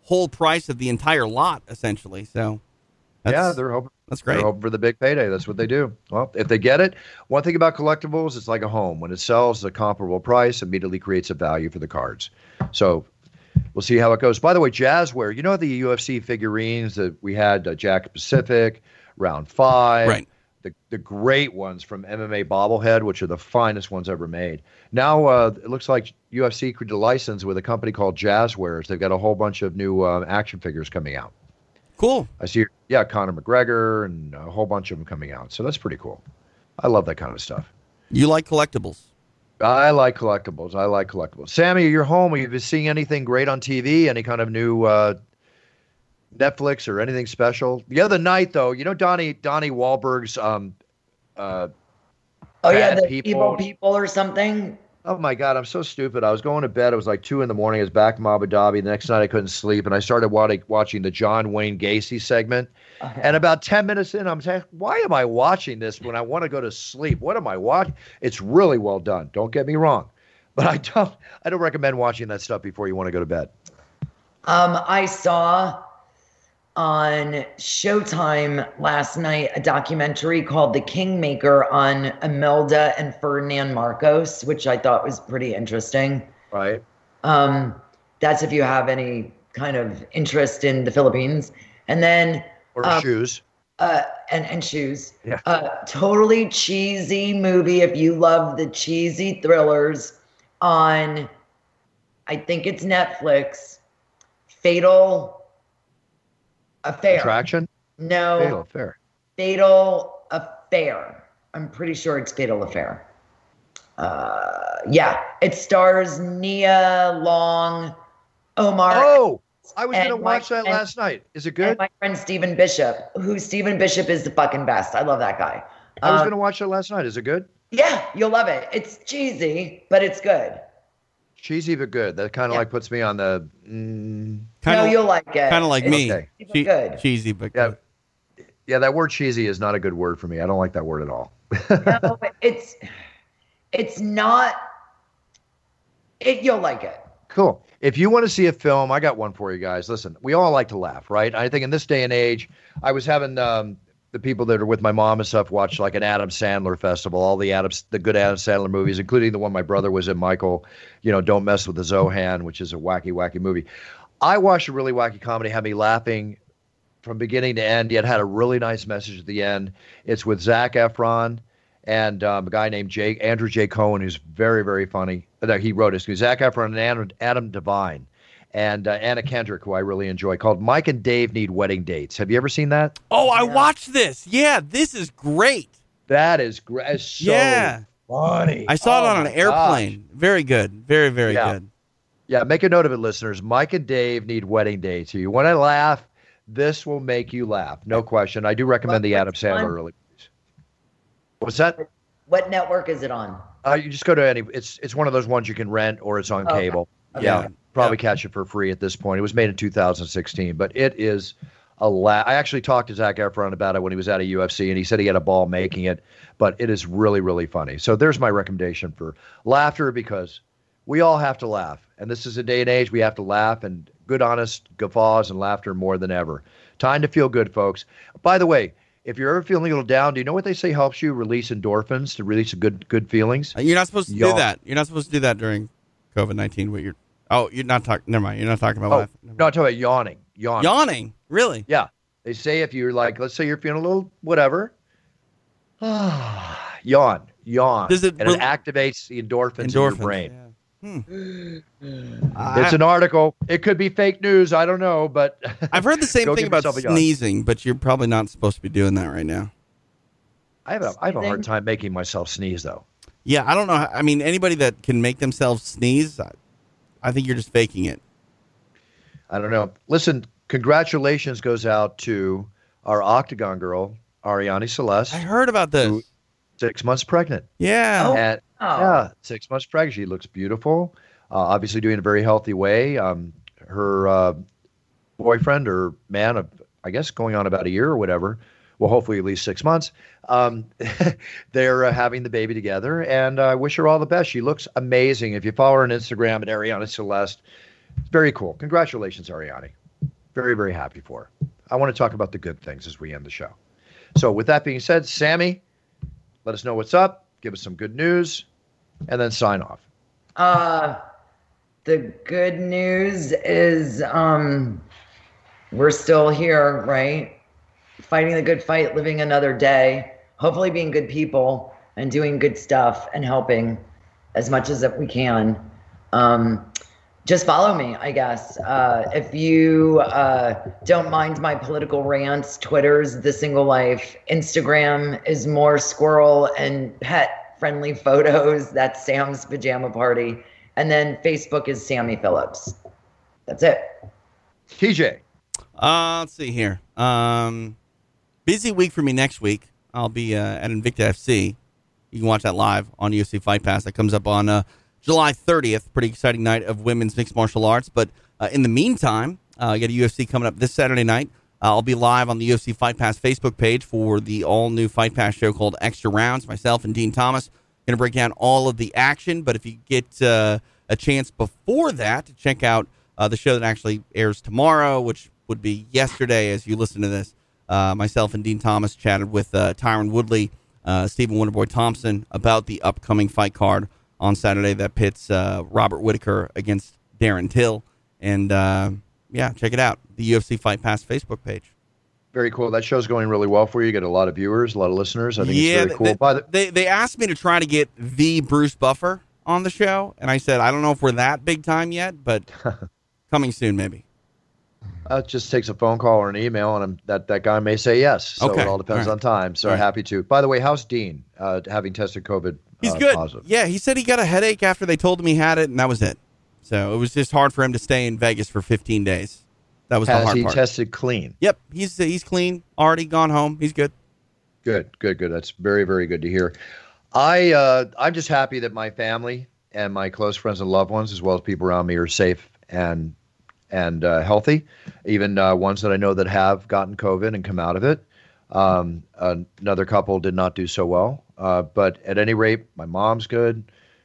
whole price of the entire lot, essentially. So, yeah, they're hoping. that's great. They're hoping for the big payday. That's what they do. Well, if they get it, one thing about collectibles, it's like a home. When it sells at a comparable price, immediately creates a value for the cards. So we'll see how it goes. By the way, Jazware, you know the UFC figurines that we had, uh, Jakks Pacific, Round Five, Right. The, the great ones from MMA Bobblehead, which are the finest ones ever made. Now uh, it looks like UFC could license with a company called Jazwares. They've got a whole bunch of new uh, action figures coming out. Cool. I see, yeah, Conor McGregor and a whole bunch of them coming out. So that's pretty cool. I love that kind of stuff. You like collectibles? I like collectibles. I like collectibles. Sammy, you're home. Have you been seeing anything great on TV? Any kind of new uh, Netflix or anything special? The other night, though, you know Donnie Donnie Wahlberg's um, uh, Oh yeah, the People. evil people or something. Oh my God, I'm so stupid. I was going to bed. It was like two in the morning. I was back in Abu Dhabi. The next night I couldn't sleep, and I started watching the John Wayne Gacy segment. And about ten minutes in, I'm saying, "Why am I watching this when I want to go to sleep? What am I watching?" It's really well done. Don't get me wrong, but I don't. I don't recommend watching that stuff before you want to go to bed. Um, I saw on Showtime last night a documentary called The Kingmaker on Imelda and Ferdinand Marcos, which I thought was pretty interesting. Right. Um, that's if you have any kind of interest in the Philippines. And then Or um, shoes. uh, and and shoes. Yeah. Uh, totally cheesy movie. If you love the cheesy thrillers, on I think it's Netflix. Fatal Affair. Attraction. No. Fatal affair. Fatal Affair. I'm pretty sure it's Fatal Affair. Uh, yeah, it stars Nia Long, Omar. Oh, I was going to my watch that last night. Is it good? my friend Stephen Bishop, who Stephen Bishop is the fucking best. I love that guy. I was Um, going to watch that last night. Is it good? Yeah, you'll love it. It's cheesy, but it's good. Cheesy but good. That kind of like puts me on the. Mm, no, you'll like it. Kind of like It's me. Okay. cheesy but good. Cheesy, but Yeah. good. Yeah, that word cheesy is not a good word for me. I don't like that word at all. no, *laughs* it's it's not. It you'll like it. Cool. If you want to see a film, I got one for you guys. Listen, we all like to laugh, right? I think in this day and age, I was having um, the people that are with my mom and stuff watch like an Adam Sandler festival, all the Adam, the good Adam Sandler movies, including the one my brother was in, Michael. You know, Don't Mess with the Zohan, which is a wacky, wacky movie. I watched a really wacky comedy, had me laughing from beginning to end. Yet had a really nice message at the end. It's with Zac Efron and um, a guy named Jake Andrew J. Cohen, who's very, very funny. No, he wrote it. Zac Efron and Adam, Adam Devine and uh, Anna Kendrick, who I really enjoy, called Mike and Dave Need Wedding Dates. Have you ever seen that? Oh, I watched this. Yeah, this is great. That is great. So yeah. funny. I saw Oh it on an my airplane. Very good. Very, very Yeah. good. Yeah, make a note of it, listeners. Mike and Dave need wedding dates. If you want to laugh, This will make you laugh, no question. I do recommend the Adam Sandler early. movies. What's that? What network is it on? Uh, you just go to any. It's it's one of those ones you can rent or it's on Okay. cable. Okay. Yeah, probably catch it for free at this point. It was made in 2016, but it is a la- I actually talked to Zac Efron about it when he was at a UFC, and he said he had a ball making it. But it is really really funny. So there's my recommendation for laughter because we all have to laugh, and this is a day and age we have to laugh and good honest guffaws and laughter more than ever. Time to feel good, folks. By the way. If you're ever feeling a little down, do you know what they say helps you release endorphins to release good good feelings? You're not supposed to do that. You're not supposed to do that during COVID nineteen. What you're? Oh, you're not talking. Never mind. You're not talking about Oh, laugh. no, I'm talking about yawning. Yawning. Yawning. Really? Yeah. They say if you're like, let's say you're feeling a little whatever, *sighs* yawn, yawn. Does it and rel- it activates the endorphins, in your Endorphins, brain. Hmm. I- *sighs* It's an article. It could be fake news. I don't know, but *laughs* I've heard the same *laughs* thing about yourself a yawn. sneezing, but you're probably not supposed to be doing that right now. I have a, I have a hard time making myself sneeze though. Yeah, I don't know. I mean, anybody that can make themselves sneeze, I, I think you're just faking it. I don't know. Listen, congratulations goes out to our Octagon girl, Arianny Celeste. I heard about this. Six months pregnant. Yeah. Oh. And yeah, six months pregnant. She looks beautiful. Uh, obviously, doing a very healthy way. Um, her uh, boyfriend or man of, I guess, going on about a year or whatever. Well, hopefully at least six months. Um, *laughs* they're uh, having the baby together, and I wish her all the best. She looks amazing. If you follow her on Instagram at Arianny Celeste, very cool. Congratulations, Arianny. Very, very happy for her. I want to talk about the good things as we end the show. So, with that being said, Sammy, let us know what's up. Give us some good news, and then sign off. Uh, the good news is um, we're still here, right? Fighting the good fight, living another day, hopefully being good people and doing good stuff and helping as much as that we can. Um, just follow me, I guess. Uh, if you uh, don't mind my political rants, Twitter's The Single Life, Instagram is more squirrel and pet friendly photos. That's Sam's pajama party. And then Facebook is Sammy Phillips. That's it. TJ. Uh, let's see here. Um, busy week for me next week. I'll be uh, at Invicta FC. You can watch that live on UFC Fight Pass. That comes up on uh, July 30th. Pretty exciting night of women's mixed martial arts. But uh, in the meantime, uh, you got a UFC coming up this Saturday night. Uh, I'll be live on the UFC Fight Pass Facebook page for the all new Fight Pass show called Extra Rounds. Myself and Din Thomas going to break down all of the action. But if you get uh, a chance before that to check out uh, the show that actually airs tomorrow, which would be yesterday as you listen to this, uh, myself and Din Thomas chatted with uh, Tyron Woodley, uh, Stephen Wonderboy Thompson about the upcoming fight card on Saturday that pits uh, Robert Whitaker against Darren Till. And uh, yeah, check it out. The UFC Fight Pass Facebook page. Very cool. That show's going really well for you. You get a lot of viewers, a lot of listeners. I think yeah, it's very cool. They, By the, they, they asked me to try to get the Bruce Buffer on the show, and I said I don't know if we're that big time yet, but *laughs* coming soon maybe. Uh, it just takes a phone call or an email, and I'm, that that guy may say yes. So Okay. it all depends All on time. So right. happy to. By the way, how's Din? Uh, having tested COVID, He's uh, good. positive. Yeah, he said he got a headache after they told him he had it, and that was it. So it was just hard for him to stay in Vegas for 15 days. That was the Has hard he part. tested clean? Yep, he's he's clean, already gone home. He's good. Good, good, good. That's very, very good to hear. I uh, I'm just happy that my family and my close friends and loved ones, as well as people around me, are safe and and uh, healthy. Even uh, ones that I know that have gotten COVID and come out of it. Um, another couple did not do so well, uh, but at any rate, my mom's good.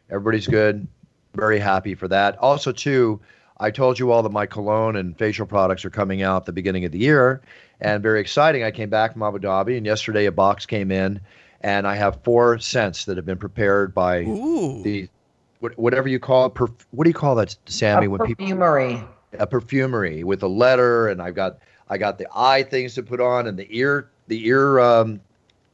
Everybody's good. Very happy for that. Also, too, I told you all that my cologne and facial products are coming out at the beginning of the year, and very exciting. I came back from Abu Dhabi, and yesterday a box came in, and I have four scents that have been prepared by the whatever you call it. Perf- what do you call that, Sammy? A when people perfumery. A perfumery with a letter, and I've got I got the eye things to put on and the ear the ear um,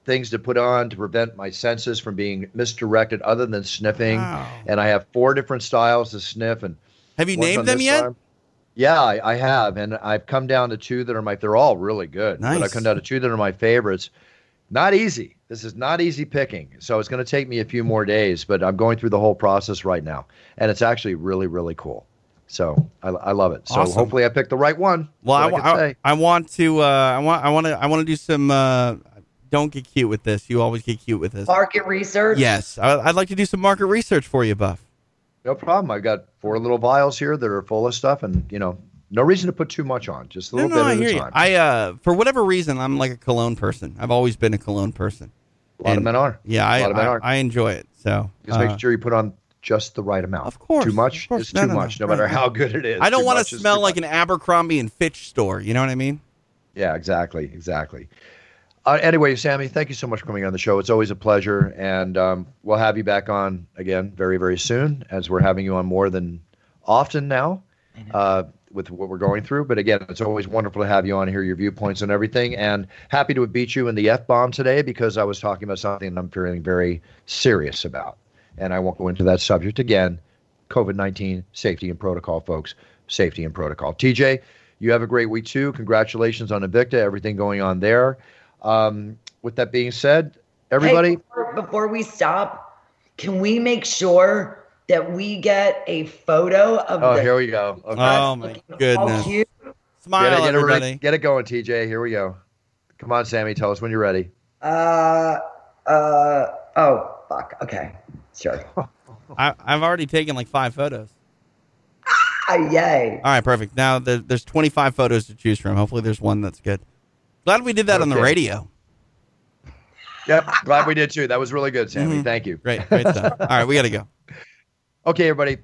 things to put on to prevent my senses from being misdirected, other than sniffing. And I have four different styles to sniff. And Have you named them yet? Yeah, I, I have, and I've come down to two that are my. They're all really good, but I've come down to two that are my favorites. Not easy. This is not easy picking, so it's going to take me a few more days. But I'm going through the whole process right now, and it's actually really, really cool. So I, I love it. So Awesome. hopefully I picked the right one. Well, I, I, I. I want to. Uh, I want. I want to. I want to do some. Uh, don't get cute with this. You always get cute with this. Market research. Yes, I, I'd like to do some market research for you, Buff. No problem. I've got four little vials here that are full of stuff, and you know, no reason to put too much on. Just a little no, bit I at hear a you. time. I, uh, for whatever reason, I'm like a cologne person. I've always been a cologne person. A lot of men are. Yeah, A I, lot of men I, are. I enjoy it. So Just uh, make sure you put on just the right amount. Of course, too much course. is No, too no, no. much, no Right, matter right. how good it is. I don't want to smell like much. an Abercrombie and Fitch store. You know what I mean? Yeah, exactly, exactly. Uh, anyway, Sammy, thank you so much for coming on the show. It's always a pleasure, and um, we'll have you back on again very, very soon, as we're having you on more than often now uh, with what we're going through. But again, it's always wonderful to have you on hear your viewpoints and everything, and happy to have beat you in the f bomb today because I was talking about something I'm feeling very serious about, and I won't go into that subject again. COVID 19 safety and protocol, folks. Safety and protocol. TJ, you have a great week too. Congratulations on Invicta, everything going on there. Um, with that being said, everybody. Hey, before, before we stop, can we make sure that we get a photo of oh, the here we go. Okay. Oh my goodness! cute. Smile, get, it, get, it, everybody. ready- get it going, TJ. Here we go. Come on, Sammy. Tell us when you're ready. Uh, uh, oh, fuck. Okay, sure. *laughs* I, I've already taken like five photos. Ah, yay. All right, perfect. Now there, there's 25 photos to choose from. Hopefully, there's one that's good. Glad we did that on the radio. Yep. Glad we did too. That was really good, Sammy. Mhm. Thank you. Great, great stuff. *laughs* All right, we got to go. Okay, everybody.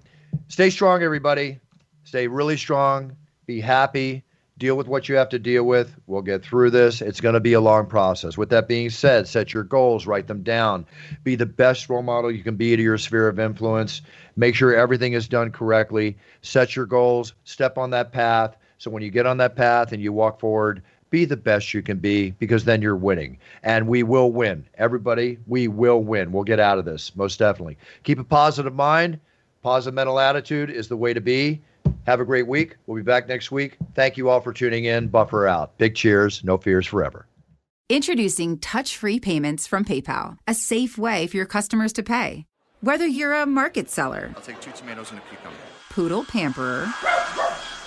Stay strong, everybody. Stay really strong. Be happy. Deal with what you have to deal with. We'll get through this. It's going to be a long process. With that being said, set your goals, write them down. Be the best role model you can be to your sphere of influence. Make sure everything is done correctly. Set your goals, step on that path. So when you get on that path and you walk forward, be the best you can be because then you're winning. And we will win. Everybody, we will win. We'll get out of this, most definitely. Keep a positive mind. Positive mental attitude is the way to be. Have a great week. We'll be back next week. Thank you all for tuning in. Buffer out. Big cheers. No fears forever. Introducing touch free payments from PayPal, a safe way for your customers to pay. Whether you're a market seller, I'll take two tomatoes and a cucumber. poodle pamperer,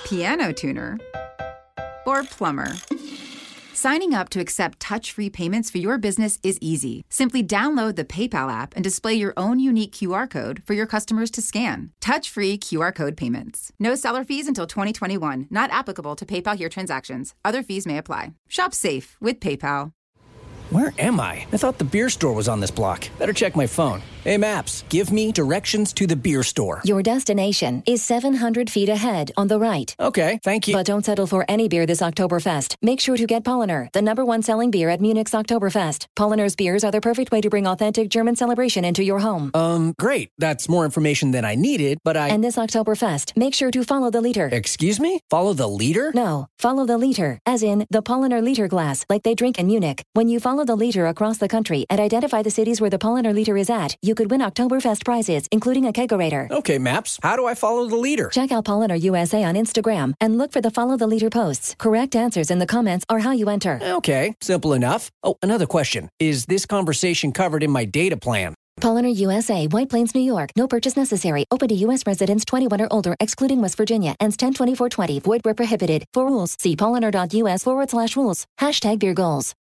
piano tuner, or plumber. Signing up to accept touch free payments for your business is easy. Simply download the PayPal app and display your own unique QR code for your customers to scan. Touch free QR code payments. No seller fees until 2021, not applicable to PayPal here transactions. Other fees may apply. Shop safe with PayPal. Where am I? I thought the beer store was on this block. Better check my phone. Hey, Maps, give me directions to the beer store. Your destination is 700 feet ahead on the right. Okay, thank you. But don't settle for any beer this Oktoberfest. Make sure to get Paulaner, the number one selling beer at Munich's Oktoberfest. Paulaner's beers are the perfect way to bring authentic German celebration into your home. Um, great. That's more information than I needed, but I. And this Oktoberfest, make sure to follow the leader. Excuse me? Follow the leader? No, follow the leader, as in the Paulaner liter glass, like they drink in Munich. When you follow the leader across the country and identify the cities where the Paulaner liter is at, you could win Oktoberfest prizes, including a kegerator. Okay, Maps, how do I follow the leader? Check out Paulaner USA on Instagram and look for the Follow the Leader posts. Correct answers in the comments are how you enter. Okay, simple enough. Oh, another question. Is this conversation covered in my data plan? Paulaner USA, White Plains, New York. No purchase necessary. Open to U.S. residents 21 or older, excluding West Virginia. Ends 10 24 20. Void where prohibited. For rules, see paulaner.us forward slash rules. Hashtag beer goals.